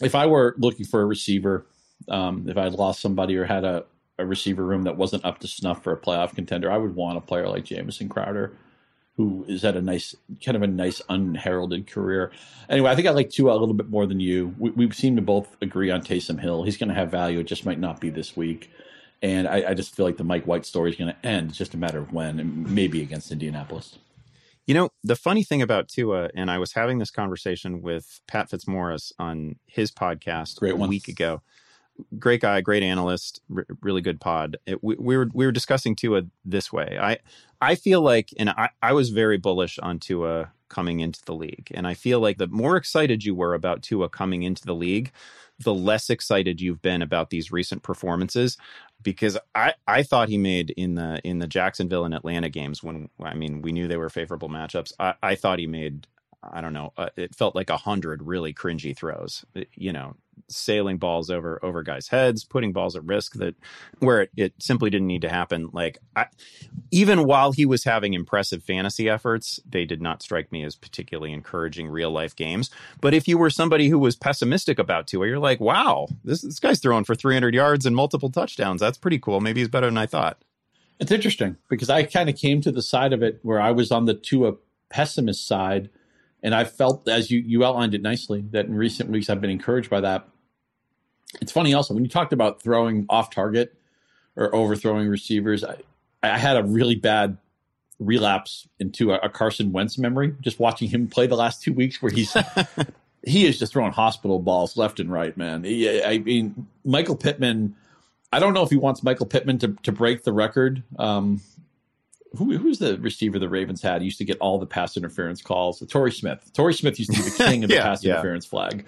if I were looking for a receiver, um, if I had lost somebody or had a, a receiver room that wasn't up to snuff for a playoff contender, I would want a player like Jamison Crowder, who is at a nice, kind of a nice unheralded career. Anyway, I think I like Tua a little bit more than you. We, we seem to both agree on Taysom Hill. He's going to have value. It just might not be this week. And I, I just feel like the Mike White story is going to end. It's just a matter of when, and maybe against Indianapolis.
You know, the funny thing about Tua, and I was having this conversation with Pat Fitzmaurice on his podcast
Great
a
one.
week ago great guy, great analyst, r- really good pod. It, we, we, were we were discussing Tua this way. I I feel like, and I, I was very bullish on Tua coming into the league, and I feel like the more excited you were about Tua coming into the league, the less excited you've been about these recent performances. Because I, I thought he made in the in the Jacksonville and Atlanta games when I mean we knew they were favorable matchups. I, I thought he made I don't know. Uh, it felt like a hundred really cringy throws. You know, sailing balls over over guys' heads, putting balls at risk that where it, it simply didn't need to happen. Like I, even while he was having impressive fantasy efforts, they did not strike me as particularly encouraging real life games. But if you were somebody who was pessimistic about Tua, you're like, wow, this this guy's throwing for 300 yards and multiple touchdowns. That's pretty cool. Maybe he's better than I thought.
It's interesting because I kind of came to the side of it where I was on the Tua pessimist side. And I felt, as you, you outlined it nicely, that in recent weeks I've been encouraged by that. It's funny also, when you talked about throwing off target or overthrowing receivers, I, I had a really bad relapse into a, a, Carson Wentz memory, just watching him play the last two weeks where he's. <laughs> he is just throwing hospital balls left and right, man. He, I mean, Michael Pittman. I don't know if he wants Michael Pittman to, to break the record. Um, who, who's the receiver the Ravens had? He used to get all the pass interference calls. Torrey Smith. Torrey Smith used to be the <laughs> king of the yeah, pass yeah. interference flag.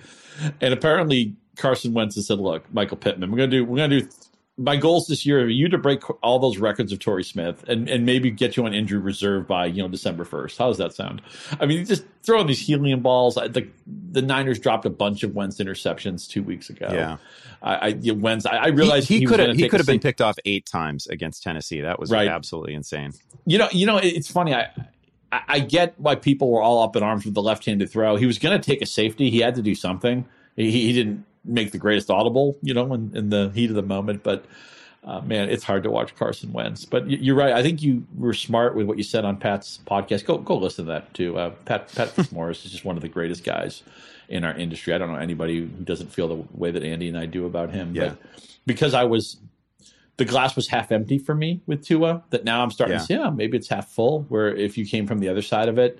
And apparently Carson Wentz has said, "Look, Michael Pittman, we're gonna do we're gonna do my goals this year are you to break all those records of Torrey Smith and, and maybe get you on injury reserve by you know December first. How does that sound? I mean, just throwing these helium balls. The the Niners dropped a bunch of Wentz interceptions two weeks ago.
Yeah,
I, I you know, Wentz. I, I realized
he, he could have he could have been picked off eight times against Tennessee. That was right. absolutely insane.
You know, you know, it's funny. I I get why people were all up in arms with the left-handed throw. He was going to take a safety. He had to do something. He, he didn't make the greatest audible, you know, in, in the heat of the moment. But uh, man, it's hard to watch Carson Wentz. But you're right. I think you were smart with what you said on Pat's podcast. Go go listen to that too. Uh, Pat Pat <laughs> Morris is just one of the greatest guys in our industry. I don't know anybody who doesn't feel the way that Andy and I do about him.
Yeah.
But because I was the glass was half empty for me with Tua, that now I'm starting yeah. to see, yeah, maybe it's half full. Where if you came from the other side of it,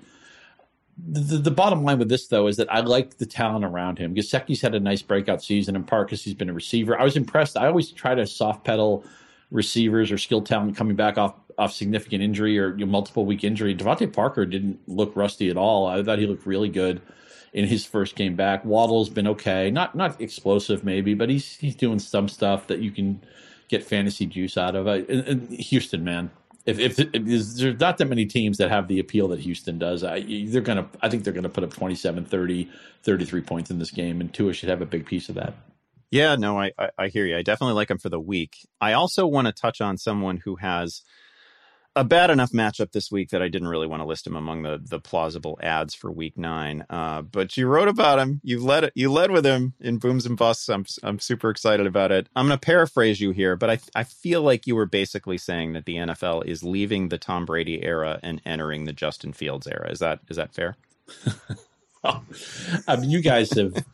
the, the, bottom line with this though is that I like the talent around him. Gesicki's had a nice breakout season in part because he's been a receiver. I was impressed. I always try to soft pedal receivers or skill talent coming back off off significant injury or you know, multiple week injury. DeVante Parker didn't look rusty at all. I thought he looked really good in his first game back. Waddle's been okay, not not explosive maybe, but he's he's doing some stuff that you can get fantasy juice out of. And, and Houston, man, if, if, if, there's not that many teams that have the appeal that Houston does, I, they're gonna. I think they're gonna put up 27, 30, 33 points in this game, and Tua should have a big piece of that.
Yeah, no, I, I, I hear you. I definitely like him for the week. I also want to touch on someone who has a bad enough matchup this week that I didn't really want to list him among the the plausible ads for week nine. Uh, but you wrote about him. You led you led with him in booms and busts. I'm I'm super excited about it. I'm going to paraphrase you here, but I I feel like you were basically saying that the NFL is leaving the Tom Brady era and entering the Justin Fields era. Is that is that fair? <laughs>
I mean, you guys have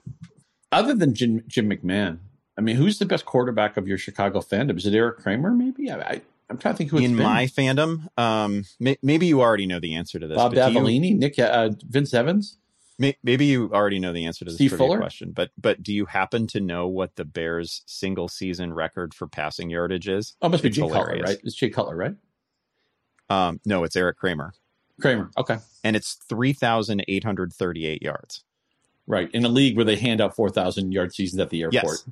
other than Jim, Jim McMahon. I mean, who's the best quarterback of your Chicago fandom? Is it Erik Kramer? Maybe I, I I'm trying to think who
in
been.
my fandom. Um, may, maybe you already know the answer to this.
Bob Avellini, Nick, uh, Vince Evans.
May, maybe you already know the answer to this Steve Fuller? question, but but do you happen to know what the Bears' single season record for passing yardage is?
Oh, it must it's be Jay Cutler, right? It's Jay Cutler, right?
Um, no, it's Erik Kramer.
Kramer, okay,
and it's three thousand eight hundred thirty-eight yards.
Right in a league where they hand out four thousand yard seasons at the airport. Yes.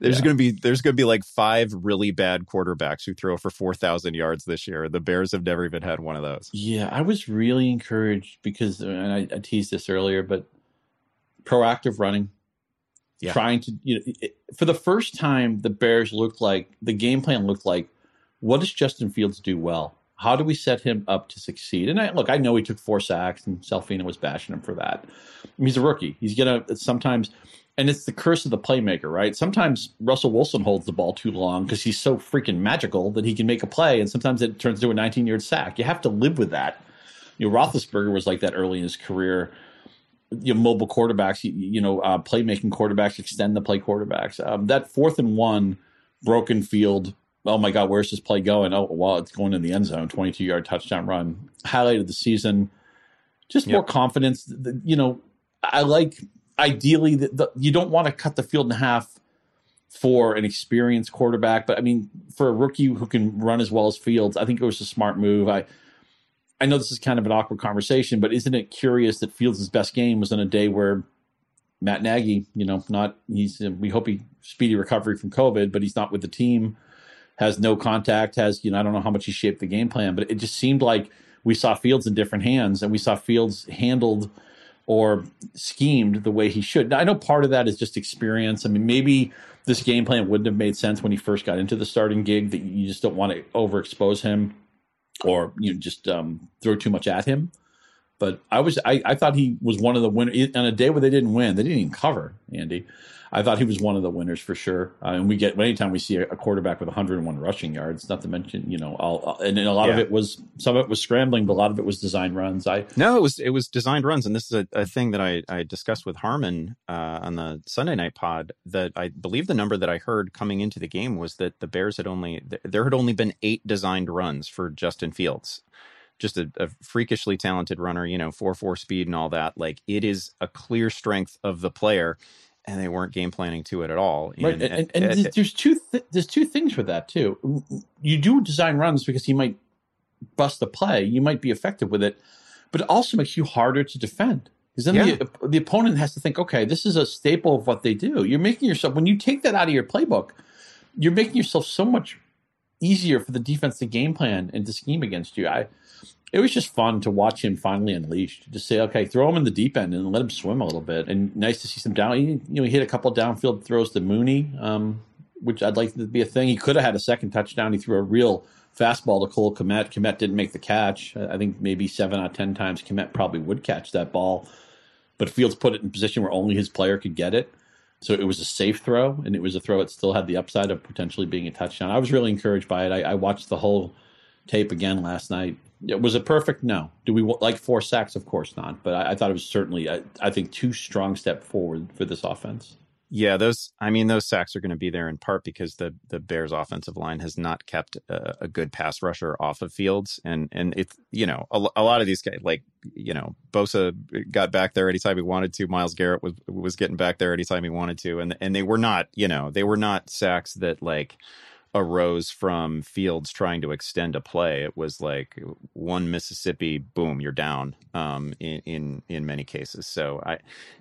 There's yeah. going to be there's going to be like five really bad quarterbacks who throw for 4,000 yards this year. The Bears have never even had one of those.
Yeah, I was really encouraged because uh, and I, I teased this earlier, but proactive running, yeah. trying to you know it, for the first time the Bears looked like the game plan looked like what does Justin Fields do well? How do we set him up to succeed? And I, look, I know he took four sacks, and Salfino was bashing him for that. I mean, he's a rookie. He's gonna sometimes and it's the curse of the playmaker, right? Sometimes Russell Wilson holds the ball too long because he's so freaking magical that he can make a play, and sometimes it turns into a 19 yard sack. You have to live with that. You know, Roethlisberger was like that early in his career. You know, mobile quarterbacks, you, you know, uh, playmaking quarterbacks, extend the play quarterbacks. Um, that fourth and one broken field. Oh my God, where's this play going? Oh, well, it's going in the end zone. 22 yard touchdown run. Highlighted the season. Just yep. more confidence. You know, I like ideally, the, the, you don't want to cut the field in half for an experienced quarterback, but I mean, for a rookie who can run as well as Fields, I think it was a smart move. I I know this is kind of an awkward conversation, but isn't it curious that Fields' best game was on a day where Matt Nagy, you know, not he's uh, we hope he speedy recovery from COVID, but he's not with the team, has no contact, has you know I don't know how much he shaped the game plan, but it just seemed like we saw Fields in different hands, and we saw Fields handled or schemed the way he should. Now, I know part of that is just experience. I mean, maybe this game plan wouldn't have made sense when he first got into the starting gig. That you just don't want to overexpose him, or you know, just um, throw too much at him. But I was, I, I thought he was one of the winners on a day where they didn't win. They didn't even cover, Andy. I thought he was one of the winners for sure. Uh, and we get anytime we see a, quarterback with 101 rushing yards, not to mention you know all, and a lot yeah. of it was some of it was scrambling, but a lot of it was designed runs. I
no, it was it was designed runs, and this is a, a thing that I I discussed with Harmon uh, on the Sunday night pod. That I believe the number that I heard coming into the game was that the Bears had only there had only been eight designed runs for Justin Fields just a, a, freakishly talented runner, you know, four four speed and all that. Like it is a clear strength of the player, and they weren't game planning to it at all.
Right, and, and, and, and there's two th- there's two things with that too. You do design runs because you might bust the play. You might be effective with it, but it also makes you harder to defend. Because then yeah. the, the opponent has to think, okay, this is a staple of what they do. You're making yourself when you take that out of your playbook, you're making yourself so much easier for the defense to game plan and to scheme against you. I it was just fun to watch him finally unleashed. Just say, okay, throw him in the deep end and let him swim a little bit. And nice to see some down. He, You know, he hit a couple downfield throws to Mooney, um, which I'd like to be a thing. He could have had a second touchdown. He threw a real fastball to Cole Kmet. Kmet didn't make the catch. I think maybe seven out of ten times Kmet probably would catch that ball, but Fields put it in position where only his player could get it. So it was a safe throw, and it was a throw that still had the upside of potentially being a touchdown. I was really encouraged by it. I, I watched the whole tape again last night. Was it perfect? No. Do we like four sacks? Of course not. But I, I thought it was certainly, I, I, think, two strong step forward for this offense.
Yeah, those. I mean, those sacks are going to be there in part because the the Bears' offensive line has not kept a, a good pass rusher off of Fields, and and it's you know a, a, lot of these guys like you know Bosa got back there anytime he wanted to. Myles Garrett was was getting back there anytime he wanted to, and and they were not you know they were not sacks that like arose from Fields trying to extend a play. It was like one Mississippi, boom, you're down. Um, in, in in many cases, so I,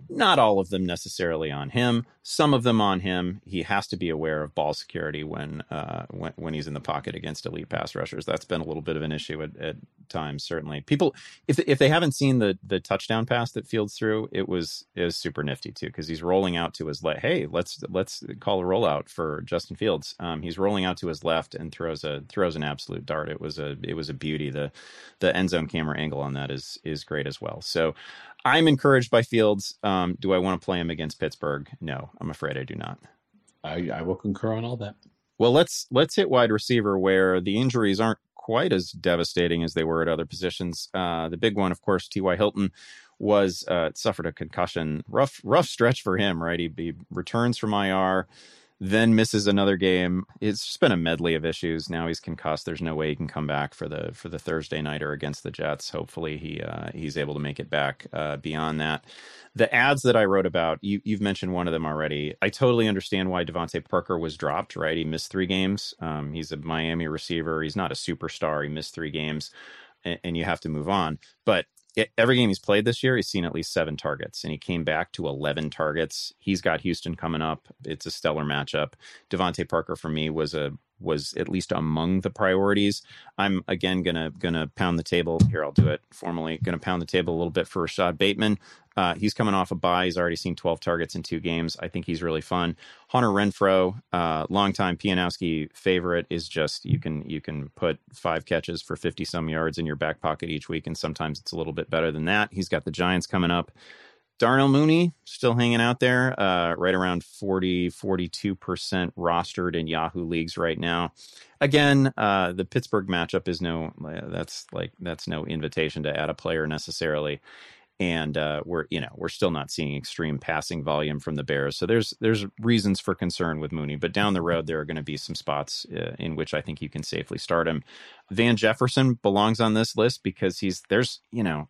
not all of them necessarily on him. Some of them on him. He has to be aware of ball security when uh when when he's in the pocket against elite pass rushers. That's been a little bit of an issue at, at times. Certainly, people if if they haven't seen the the touchdown pass that Fields threw, it was it was super nifty too because he's rolling out to his left. Hey, let's let's call a rollout for Justin Fields. Um, he's rolling out to his left and throws a throws an absolute dart. It was a it was a beauty. The the end zone camera angle on that is is great as well. So I'm encouraged by Fields. Um, do I want to play him against Pittsburgh? No, I'm afraid I do not.
I, I will concur on all that.
Well, let's let's hit wide receiver where the injuries aren't quite as devastating as they were at other positions. Uh, the big one, of course, T.Y. Hilton was uh, suffered a concussion. Rough rough stretch for him, right? He, he returns from IR then misses another game. It's just been a medley of issues. Now he's concussed. There's no way he can come back for the for the Thursday nighter against the Jets. Hopefully he uh, he's able to make it back uh, beyond that. The ads that I wrote about, you, you've mentioned one of them already. I totally understand why DeVante Parker was dropped. Right, he missed three games. Um, he's a Miami receiver. He's not a superstar. He missed three games, and you have to move on. But every game he's played this year, he's seen at least seven targets, and he came back to 11 targets. He's got Houston coming up. It's a stellar matchup. DeVante Parker for me was a was at least among the priorities. I'm again gonna gonna pound the table here. I'll do it formally. Gonna pound the table a little bit for Rashod Bateman. Uh, he's coming off a bye. He's already seen 12 targets in two games. I think he's really fun. Hunter Renfrow, uh, longtime Pianowski favorite, is just you can you can put five catches for 50 some yards in your back pocket each week, and sometimes it's a little bit better than that. He's got the Giants coming up. Darnell Mooney still hanging out there, uh, right around 40, 42% rostered in Yahoo leagues right now. Again, uh, the Pittsburgh matchup is no, that's like, that's no invitation to add a player necessarily. And uh, we're, you know, we're still not seeing extreme passing volume from the Bears. So there's, there's reasons for concern with Mooney, but down the road, there are going to be some spots uh, in which I think you can safely start him. Van Jefferson belongs on this list because he's, there's, you know,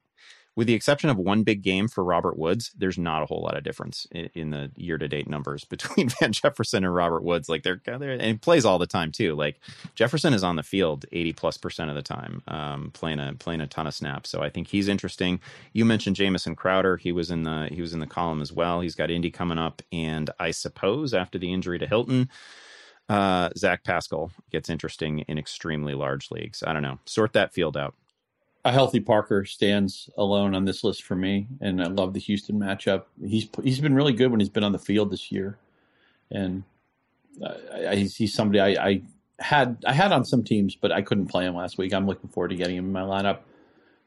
with the exception of one big game for Robert Woods, there's not a whole lot of difference in, in the year to date numbers <laughs> between Van Jefferson and Robert Woods. Like they're, they're, and he plays all the time too. Like Jefferson is on the field 80 plus percent of the time, um, playing a, playing a ton of snaps. So I think he's interesting. You mentioned Jamison Crowder. He was in the, he was in the column as well. He's got Indy coming up. And I suppose after the injury to Hilton, uh, Zach Pascal gets interesting in extremely large leagues. I don't know. Sort that field out
a healthy Parker stands alone on this list for me, and I love the Houston matchup. He's he's been really good when he's been on the field this year, and I, I, he's somebody I, I, had I had on some teams, but I couldn't play him last week. I'm looking forward to getting him in my lineup.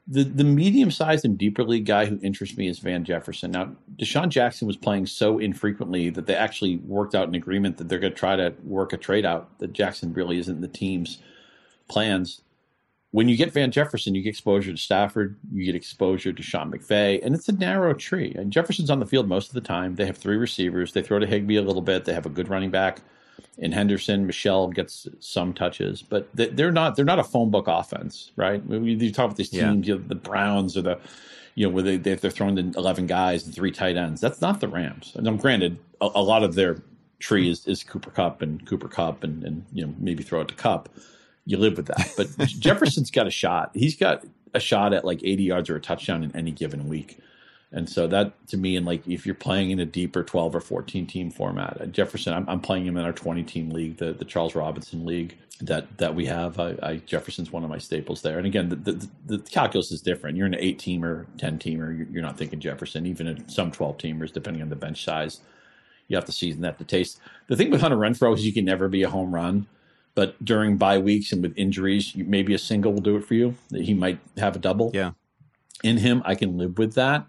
the the medium sized and deeper league guy who interests me is Van Jefferson. Now, DeSean Jackson was playing so infrequently that they actually worked out an agreement that they're going to try to work a trade out. That Jackson really isn't the team's plans. When you get Van Jefferson, you get exposure to Stafford, you get exposure to Sean McVay, and it's a narrow tree. And Jefferson's on the field most of the time. They have three receivers. They throw to Higbee a little bit. They have a good running back in Henderson. Michel gets some touches, but they're not they're not a phone book offense, right? You talk about these teams, yeah. you know, the Browns or the you know where they they're throwing in eleven guys and three tight ends. That's not the Rams. And granted, a, a lot of their tree hmm. is, is Cooper Kupp and Cooper Kupp and and you know maybe throw it to Kupp. You live with that, but <laughs> Jefferson's got a shot. He's got a shot at like 80 yards or a touchdown in any given week. And so that to me, and like if you're playing in a deeper 12 or 14 team format, uh, Jefferson, I'm, I'm playing him in our 20 team league, the, the Charles Robinson league that that we have. I, I Jefferson's one of my staples there. And again, the, the, the calculus is different. You're an eight teamer, 10 teamer, you're, you're not thinking Jefferson. Even in some 12 teamers, depending on the bench size, you have to season that to taste. The thing with Hunter Renfrow is you can never be a home run. But during bye weeks and with injuries, maybe a single will do it for you. He might have a double.
Yeah.
In him, I can live with that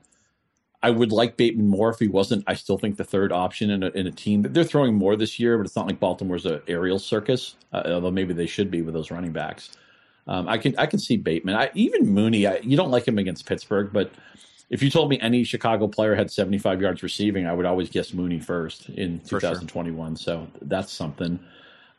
I would like Bateman more if he wasn't. I still think the third option in a, in a team they're throwing more this year, but it's not like Baltimore's an aerial circus. Uh, although maybe they should be with those running backs. Um, I can I can see Bateman. I, even Mooney. I, you don't like him against Pittsburgh, but if you told me any Chicago player had 75 yards receiving, I would always guess Mooney first in 2021. Sure. So that's something.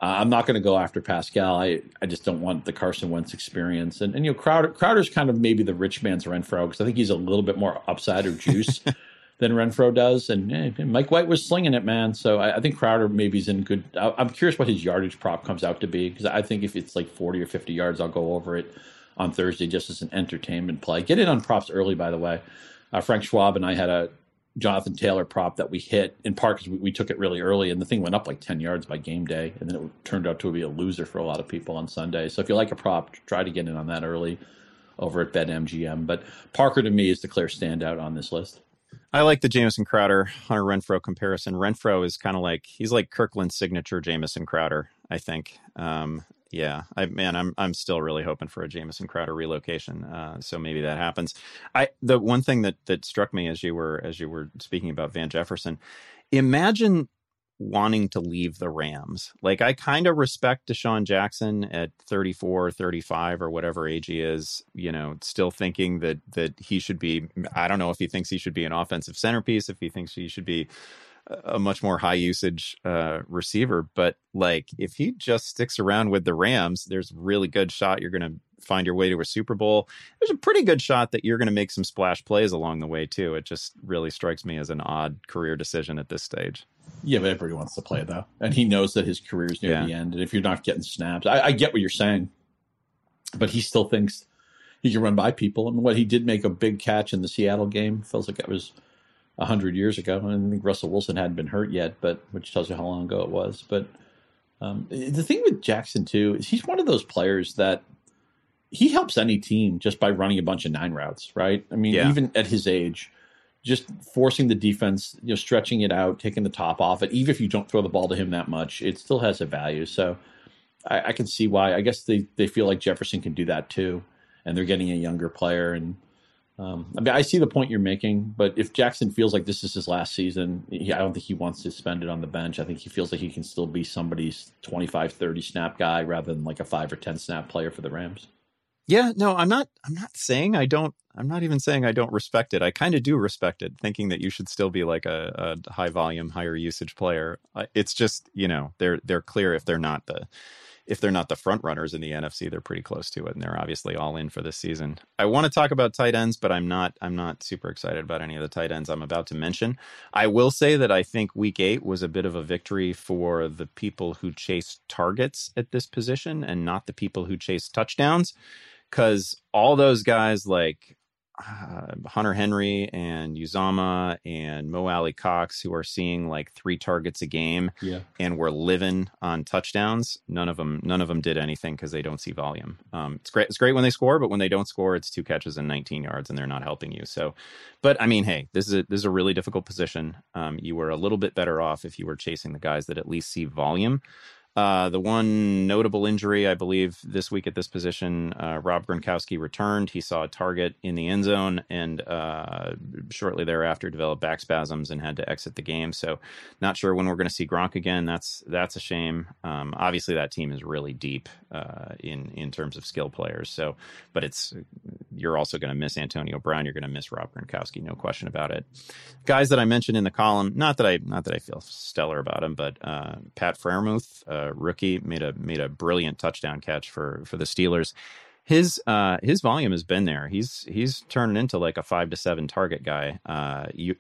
Uh, I'm not going to go after Pascal. I, I just don't want the Carson Wentz experience. And, and you know, Crowder Crowder's kind of maybe the rich man's Renfrow because I think he's a little bit more upside or juice <laughs> than Renfrow does. And eh, Mike White was slinging it, man. So I, I think Crowder maybe is in good. I, am curious what his yardage prop comes out to be because I think if it's like 40 or 50 yards, I'll go over it on Thursday just as an entertainment play. Get in on props early, by the way. Uh, Frank Schwab and I had a Jonathan Taylor prop that we hit in part because we, we, took it really early and the thing went up like 10 yards by game day. And then it turned out to be a loser for a lot of people on Sunday. So if you like a prop, try to get in on that early over at BetMGM. But Parker to me is the clear standout on this list.
I like the Jamison Crowder Hunter Renfrow comparison. Renfrow is kind of like he's like Kirkland's signature Jamison Crowder, I think. Um, yeah, I man, I'm I'm still really hoping for a Jamison Crowder relocation. Uh, so maybe that happens. I the one thing that that struck me as you were as you were speaking about Van Jefferson, imagine wanting to leave the Rams. Like I kind of respect DeSean Jackson at 34, 35 or whatever age he is, you know, still thinking that that he should be I don't know if he thinks he should be an offensive centerpiece, if he thinks he should be a much more high usage uh, receiver. But like, if he just sticks around with the Rams, there's a really good shot you're going to find your way to a Super Bowl. There's a pretty good shot that you're going to make some splash plays along the way too. It just really strikes me as an odd career decision at this stage.
Yeah, but everybody wants to play though, and he knows that his career is near yeah. the end. And if you're not getting snaps, I, I get what you're saying, but he still thinks he can run by people. And what he did make a big catch in the Seattle game feels like that was hundred years ago. And I think Russell Wilson hadn't been hurt yet, but which tells you how long ago it was. But um, the thing with Jackson too is he's one of those players that he helps any team just by running a bunch of nine routes, right? I mean, yeah. even at his age, just forcing the defense, you know, stretching it out, taking the top off it. Even if you don't throw the ball to him that much, it still has a value. So I, I can see why. I guess they they feel like Jefferson can do that too, and they're getting a younger player and um, I mean, I see the point you're making, but if Jackson feels like this is his last season, he, I don't think he wants to spend it on the bench. I think he feels like he can still be somebody's 25, 30 snap guy rather than like a five or 10 snap player for the Rams.
Yeah, no, I'm not. I'm not saying I don't. I'm not even saying I don't respect it. I kind of do respect it, thinking that you should still be like a, a high volume, higher usage player. It's just you know they're they're clear if they're not the if they're not the front runners in the NFC, they're pretty close to it, and they're obviously all in for this season. I want to talk about tight ends, but I'm not. I'm not super excited about any of the tight ends I'm about to mention. I will say that I think Week Eight was a bit of a victory for the people who chase targets at this position, and not the people who chase touchdowns, because all those guys like uh, Hunter Henry and Uzomah and Mo Alie-Cox, who are seeing like three targets a game,
yeah.
and we're living on touchdowns. None of them, none of them did anything because they don't see volume. Um, it's great. It's great when they score, but when they don't score, it's two catches and 19 yards, and they're not helping you. So, but I mean, hey, this is a, this is a really difficult position. Um, you were a little bit better off if you were chasing the guys that at least see volume. Uh, the one notable injury, I believe, this week at this position, uh, Rob Gronkowski returned. He saw a target in the end zone and uh, shortly thereafter developed back spasms and had to exit the game. So, not sure when we're going to see Gronk again. That's that's a shame. Um, obviously, that team is really deep uh, in in terms of skill players. So, but it's you're also going to miss Antonio Brown. You're going to miss Rob Gronkowski, no question about it. Guys that I mentioned in the column, not that I not that I feel stellar about him, but uh, Pat Rookie, made a made a brilliant touchdown catch for for the Steelers. His uh, his volume has been there. He's he's turned into like a five to seven target guy. Uh, you,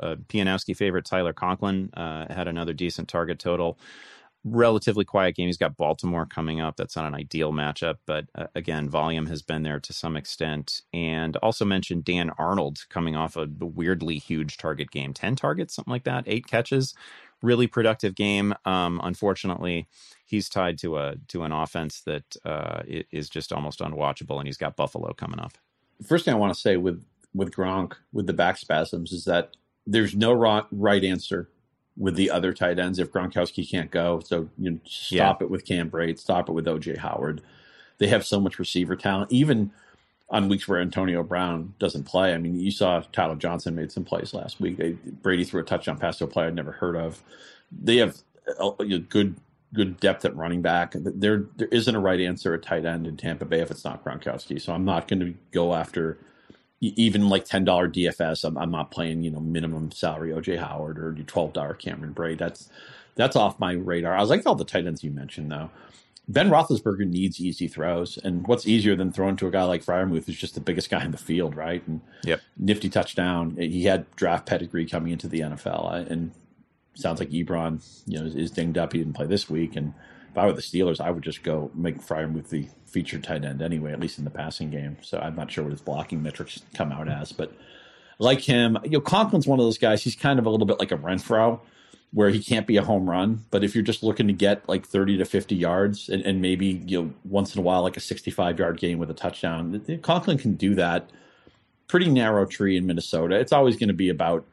uh, Pianowski favorite Tyler Conklin uh, had another decent target total. Relatively quiet game. He's got Baltimore coming up. That's not an ideal matchup, but uh, again, volume has been there to some extent. And also mentioned Dan Arnold coming off a weirdly huge target game, ten targets, something like that, eight catches really productive game. Um, unfortunately, he's tied to a to an offense that uh, is just almost unwatchable, and he's got Buffalo coming up.
First thing I want to say with with Gronk with the back spasms is that there's no right answer with the other tight ends if Gronkowski can't go. So you know, stop yeah. it with Cam Brate, stop it with OJ Howard. They have so much receiver talent. Even on weeks where Antonio Brown doesn't play. I mean, you saw Tyler Johnson made some plays last week. They, Brady threw a touchdown pass to a player I'd never heard of. They have a, a good good depth at running back. There there isn't a right answer at tight end in Tampa Bay if it's not Gronkowski. So I'm not going to go after even like ten dollar DFS. I'm, I'm, not playing you know minimum salary OJ Howard or twelve dollar Cameron Brate. That's that's off my radar. I was like all the tight ends you mentioned though. Ben Roethlisberger needs easy throws, and what's easier than throwing to a guy like Freiermuth, who's just the biggest guy in the field, right? And
yep.
nifty touchdown. He had draft pedigree coming into the NFL, and sounds like Ebron, you know, is dinged up. He didn't play this week, and if I were the Steelers, I would just go make Freiermuth the featured tight end anyway, at least in the passing game. So I'm not sure what his blocking metrics come out as, but like him, you know, Conklin's one of those guys. He's kind of a little bit like a Renfrow where he can't be a home run. But if you're just looking to get like 30 to 50 yards and, and maybe you know once in a while like a 65 yard game with a touchdown, Conklin can do that. Pretty narrow tree in Minnesota. It's always going to be about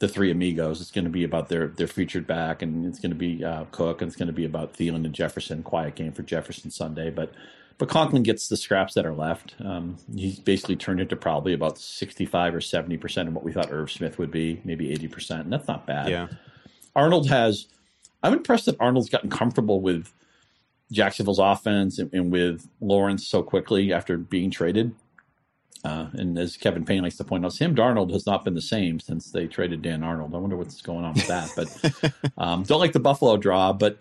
the three amigos. It's going to be about their their featured back, and it's going to be uh, Cook, and it's going to be about Thielen and Jefferson. Quiet game for Jefferson Sunday, but but Conklin gets the scraps that are left. Um, he's basically turned into probably about 65 or 70 percent of what we thought Irv Smith would be, maybe 80 percent, and that's not bad.
Yeah.
Arnold has. I'm impressed that Arnold's gotten comfortable with Jacksonville's offense and, and with Lawrence so quickly after being traded. Uh, and as Kevin Payne likes to point out, Sam Darnold has not been the same since they traded Dan Arnold. I wonder what's going on with that. But <laughs> um, don't like the Buffalo draw. But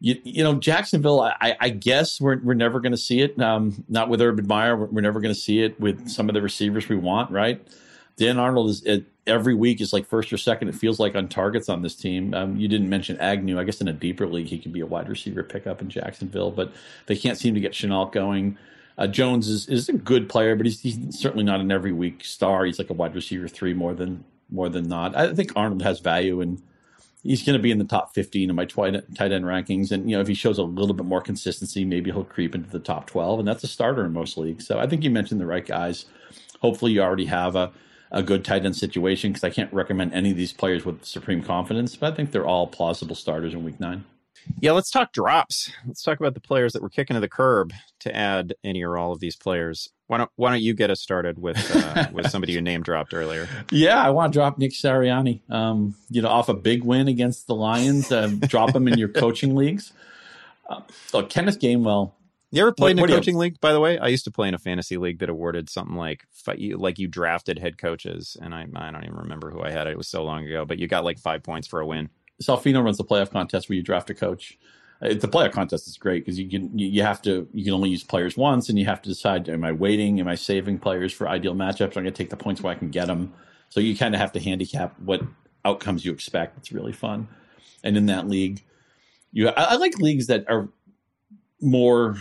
you, you know, Jacksonville, I, I guess we're, we're never going to see it. Um, not with Urban Meyer. We're, we're never going to see it with some of the receivers we want, right? Dan Arnold is it, every week is like first or second. It feels like on targets on this team. Um, you didn't mention Agnew. I guess in a deeper league, he could be a wide receiver pickup in Jacksonville, but they can't seem to get Shenault going. Uh, Jones is, is a good player, but he's, he's certainly not an every week star. He's like a wide receiver three more than more than not. I think Arnold has value and he's going to be in the top 15 in my tight end rankings. And, you know, if he shows a little bit more consistency, maybe he'll creep into the top 12. And that's a starter in most leagues. So I think you mentioned the right guys. Hopefully you already have a, a good tight end situation because I can't recommend any of these players with supreme confidence, but I think they're all plausible starters in week nine.
Yeah, let's talk drops. Let's talk about the players that were kicking to the curb to add any or all of these players. Why don't Why don't you get us started with uh, <laughs> with somebody you name dropped earlier?
Yeah, I want to drop Nick Sirianni. Um, you know, off a big win against the Lions, uh, drop him in your <laughs> coaching leagues. Uh, so Kenneth Gainwell
you ever played what, in a coaching league? By the way, I used to play in a fantasy league that awarded something like like you drafted head coaches, and I I don't even remember who I had. It was so long ago, but you got like five points for a win.
Salfino runs the playoff contest where you draft a coach. Uh, the playoff contest is great because you can you have to you can only use players once, and you have to decide: Am I waiting? Am I saving players for ideal matchups? I'm going to take the points where I can get them. So you kind of have to handicap what outcomes you expect. It's really fun. And in that league, you I, I like leagues that are more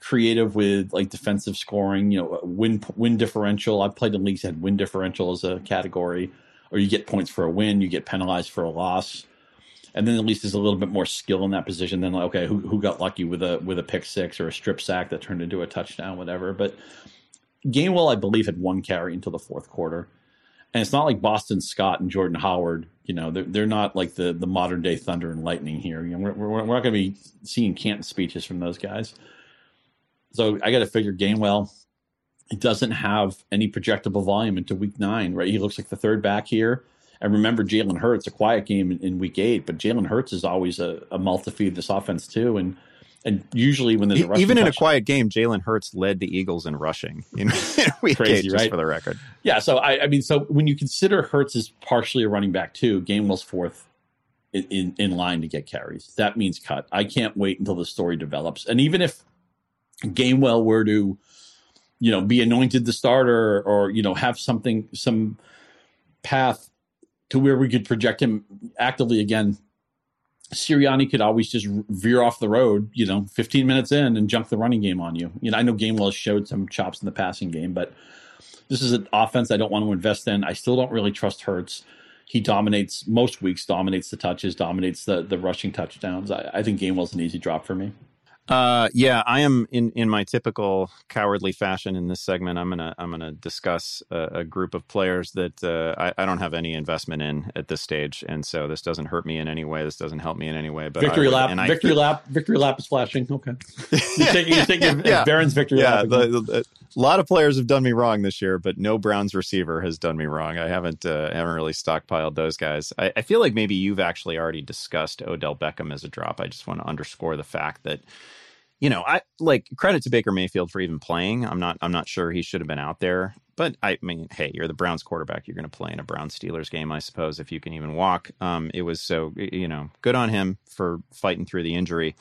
creative with like defensive scoring, you know, win win differential. I've played in leagues that had win differential as a category, or you get points for a win, you get penalized for a loss, and then at least there's a little bit more skill in that position than like, okay, who who got lucky with a with a pick six or a strip sack that turned into a touchdown, whatever. But Gainwell, I believe, had one carry until the fourth quarter, And it's not like Boston Scott and Jordan Howard. You know, they're, they're not like the, the modern day thunder and lightning here. You know, we're, we're, we're not going to be seeing Canton speeches from those guys. So I got to figure Gainwell. He doesn't have any projectable volume into week nine, right? He looks like the third back here. And remember, Jalen Hurts, a quiet game in, in week eight, but Jalen Hurts is always a, a multi-feed this offense too. And and usually when there's a
even in
touch,
a quiet game, Jalen Hurts led the Eagles in rushing <laughs> in, in week
Crazy,
eight, just
right?
for the record.
Yeah, so I, I mean, so when you consider Hurts is partially a running back too, Gainwell's fourth in, in, in line to get carries. That means cut. I can't wait until the story develops. And even if Gainwell were to, you know, be anointed the starter or, you know, have something, some path to where we could project him actively again, Sirianni could always just veer off the road, you know, 15 minutes in and junk the running game on you. You know, I know Gainwell showed some chops in the passing game, but this is an offense I don't want to invest in. I still don't really trust Hurts. He dominates most weeks, dominates the touches, dominates the the rushing touchdowns. I, I think Gainwell's an easy drop for me.
Uh, yeah, I am in, in my typical cowardly fashion in this segment. I'm gonna I'm gonna discuss a, a group of players that uh, I, I don't have any investment in at this stage, and so this doesn't hurt me in any way. This doesn't help me in any way. But
victory
would,
lap,
and I,
victory lap, victory lap is flashing. Okay, <laughs> you're taking, you're taking
Yeah.
Behrens' victory
yeah,
lap.
the, the, a lot of players have done me wrong this year, but no Browns receiver has done me wrong. I haven't uh, haven't really stockpiled those guys. I, I feel like maybe you've actually already discussed Odell Beckham as a drop. I just want to underscore the fact that you know, I like credit to Baker Mayfield for even playing. I'm not I'm not sure he should have been out there. But I mean, hey, you're the Browns quarterback. You're going to play in a Browns Steelers game, I suppose, if you can even walk. Um, it was so you know, good on him for fighting through the injury.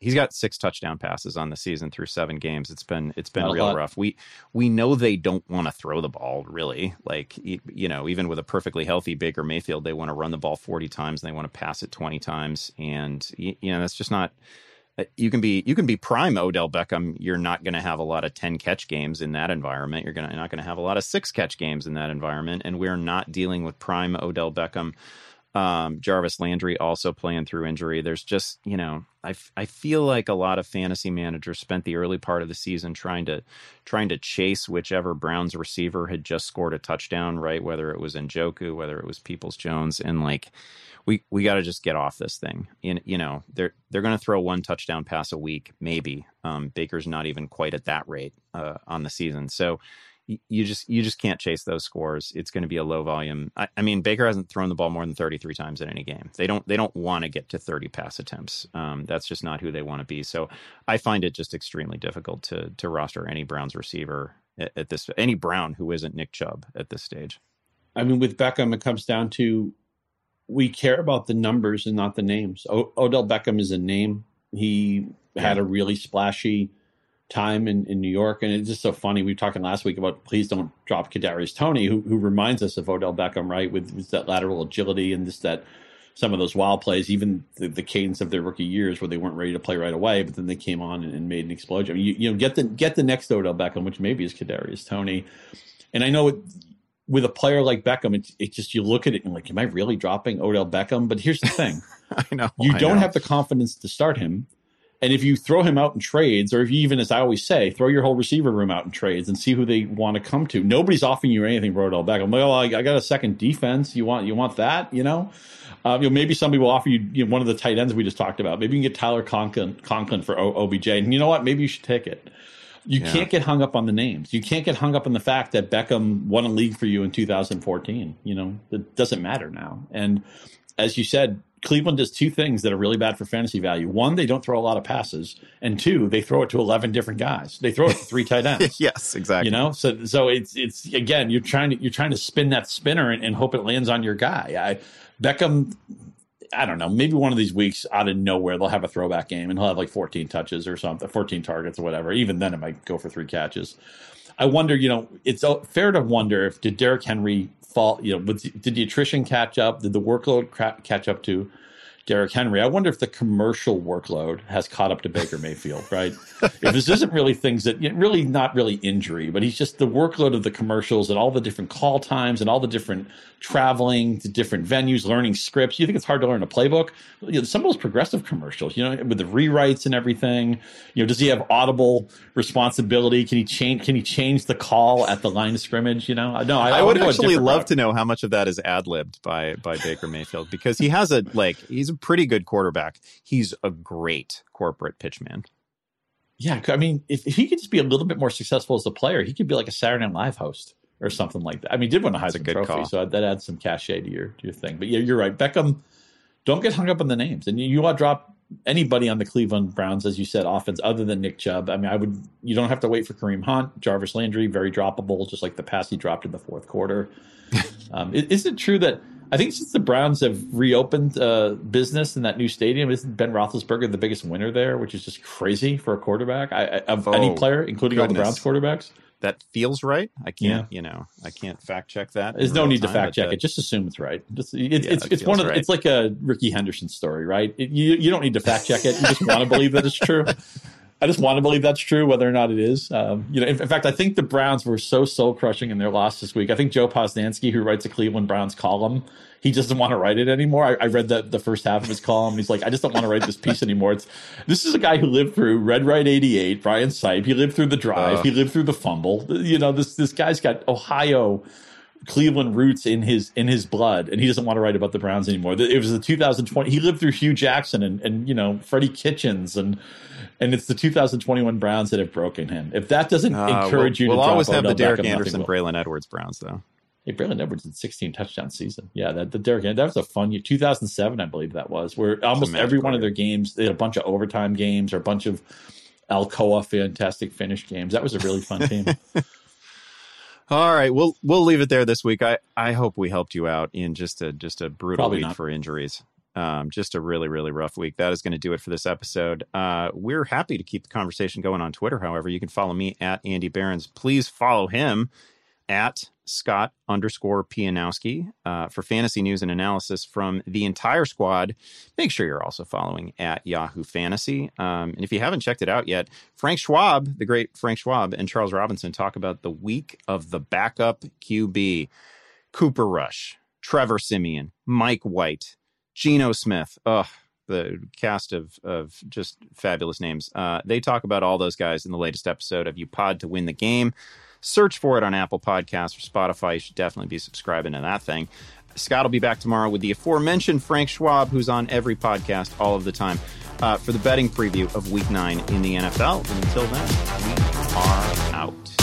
He's got six touchdown passes on the season through seven games. It's been it's been
Not
real rough. We we know they don't want to throw the ball really. Like you know, even with a perfectly healthy Baker Mayfield, they want to run the ball 40 times and they want to pass it 20 times and you know, that's just not you can be you can be prime Odell Beckham. You're not going to have a lot of ten catch games in that environment. You're gonna you're not going to have a lot of six catch games in that environment. And we're not dealing with prime Odell Beckham. Um, Jarvis Landry also playing through injury. There's just you know I, f- I feel like a lot of fantasy managers spent the early part of the season trying to trying to chase whichever Browns receiver had just scored a touchdown. Right, whether it was Njoku, whether it was Peoples Jones, and like we we got to just get off this thing. In you know they're they're going to throw one touchdown pass a week, maybe. Um, Baker's not even quite at that rate uh, on the season, so y- you just you just can't chase those scores. It's going to be a low volume. I, I mean, Baker hasn't thrown the ball more than thirty three times in any game. They don't they don't want to get to thirty pass attempts. Um, that's just not who they want to be. So I find it just extremely difficult to to roster any Browns receiver at, at this any Brown who isn't Nick Chubb at this stage.
I mean, with Beckham, it comes down to we care about the numbers and not the names. O- Odell Beckham is a name. He had a really splashy time in, in New York, and it's just so funny. We were talking last week about please don't drop Kadarius Toney, who who reminds us of Odell Beckham, right? With, with that lateral agility and just that some of those wild plays, even the, the cadence of their rookie years where they weren't ready to play right away, but then they came on and, and made an explosion. I mean, you, you know, get the get the next Odell Beckham, which maybe is Kadarius Toney, and I know it, with a player like Beckham, it's it just you look at it and like, am I really dropping Odell Beckham? But here's the thing: <laughs>
I know
you
I
don't
know.
have the confidence to start him. And if you throw him out in trades, or if you even, as I always say, throw your whole receiver room out in trades and see who they want to come to, nobody's offering you anything for Odell Beckham. Well, I, I got a second defense. You want you want that? You know, uh, you know maybe somebody will offer you, you know, one of the tight ends we just talked about. Maybe you can get Tyler Conklin, Conklin for o, OBJ, and you know what? Maybe you should take it. You
Yeah.
can't get hung up on the names. You can't get hung up on the fact that Beckham won a league for you in 2014. You know, it doesn't matter now. And as you said, Cleveland does two things that are really bad for fantasy value. One, they don't throw a lot of passes, and two, they throw it to 11 different guys. They throw it to three tight <laughs> ends.
yes, exactly.
You know, so so it's it's again, you're trying to you're trying to spin that spinner and, and hope it lands on your guy. I Beckham, I don't know, maybe one of these weeks out of nowhere they'll have a throwback game and he'll have like 14 touches or something, 14 targets or whatever. Even then, it might go for three catches. I wonder, you know, it's uh, fair to wonder if did Derrick Henry fall, you know, did the attrition catch up? Did the workload catch up to Derrick Henry. I wonder if the commercial workload has caught up to Baker Mayfield, right? <laughs> if this isn't really things that really not really injury, but he's just the workload of the commercials and all the different call times and all the different traveling to different venues, learning scripts. You think it's hard to learn a playbook? You know, some of those progressive commercials, you know, with the rewrites and everything. You know, does he have audible responsibility? Can he change? Can he change the call at the line of scrimmage? You know, no. I,
I, I would actually love route. to know how much of that is ad libbed by by Baker Mayfield because he has a like he's a pretty good quarterback. He's a great corporate pitchman.
Yeah, I mean, if, if he could just be a little bit more successful as a player, he could be like a Saturday Night Live host or something like that. I mean, he did win a Heisman a Trophy, call. so that adds some cachet to your to your thing. But yeah, you're right. Beckham, don't get hung up on the names, and you, you want to drop anybody on the Cleveland Browns, as you said, offense other than Nick Chubb. I mean, I would you don't have to wait for Kareem Hunt, Jarvis Landry, very droppable, just like the pass he dropped in the fourth quarter. <laughs> um, is it true that I think since the Browns have reopened uh, business in that new stadium, isn't Ben Roethlisberger the biggest winner there, which is just crazy for a quarterback I, of oh, any player, including goodness. all the Browns quarterbacks?
that feels right. I can't, yeah. you know, I can't fact check that.
There's no need time, to fact check that, it. Just assume it's right. Just, it, yeah, it's it's one of right. it's like a Rickey Henderson story, right? It, you you don't need to fact check it. You just want to believe that it's true. <laughs> I just want to believe that's true, whether or not it is. Um, you know, in, in, fact, I think the Browns were so soul crushing in their loss this week. I think Joe Posnanski, who writes a Cleveland Browns column, he doesn't want to write it anymore. I, I read the the first half of his column. He's like, I just don't want to write this piece anymore. It's this is a guy who lived through Red Right '88, Brian Sipe. He lived through the drive. Uh, he lived through the fumble. You know, this this guy's got Ohio. Cleveland roots in his in his blood, and he doesn't want to write about the Browns anymore. It was the 2020. He lived through Hue Jackson and and you know Freddie Kitchens and and it's the 2021 Browns that have broken him. If that doesn't uh, encourage
we'll,
you,
to we'll always have the Derek Anderson, Braylon Edwards Browns though.
Hey, Braylon Edwards in 16 touchdown season. Yeah, that the Derek that was a fun year. 2007, I believe that was, where almost every one of their games they had a bunch of overtime games or a bunch of Alcoa fantastic finish games. That was a really fun team. <laughs>
All right, we'll we'll leave it there this week. I I hope we helped you out in just a just a brutal Probably week not. for injuries. Um, just a really really rough week. That is going to do it for this episode. Uh, we're happy to keep the conversation going on Twitter. However, you can follow me at Andy Behrens. Please follow him at Scott underscore Pianowski uh, for fantasy news and analysis from the entire squad. Make sure you're also following at Yahoo Fantasy. Um, and if you haven't checked it out yet, Frank Schwab, the great Frank Schwab, and Charles Robinson talk about the week of the backup QB Cooper Rush, Trevor Siemian, Mike White, Geno Smith. Ugh, the cast of of just fabulous names. Uh, they talk about all those guys in the latest episode of You Pod to Win the Game. Search for it on Apple Podcasts or Spotify. You should definitely be subscribing to that thing. Scott will be back tomorrow with the aforementioned Frank Schwab, who's on every podcast all of the time, uh, for the betting preview of Week 9 in the NFL. And until then, we are out.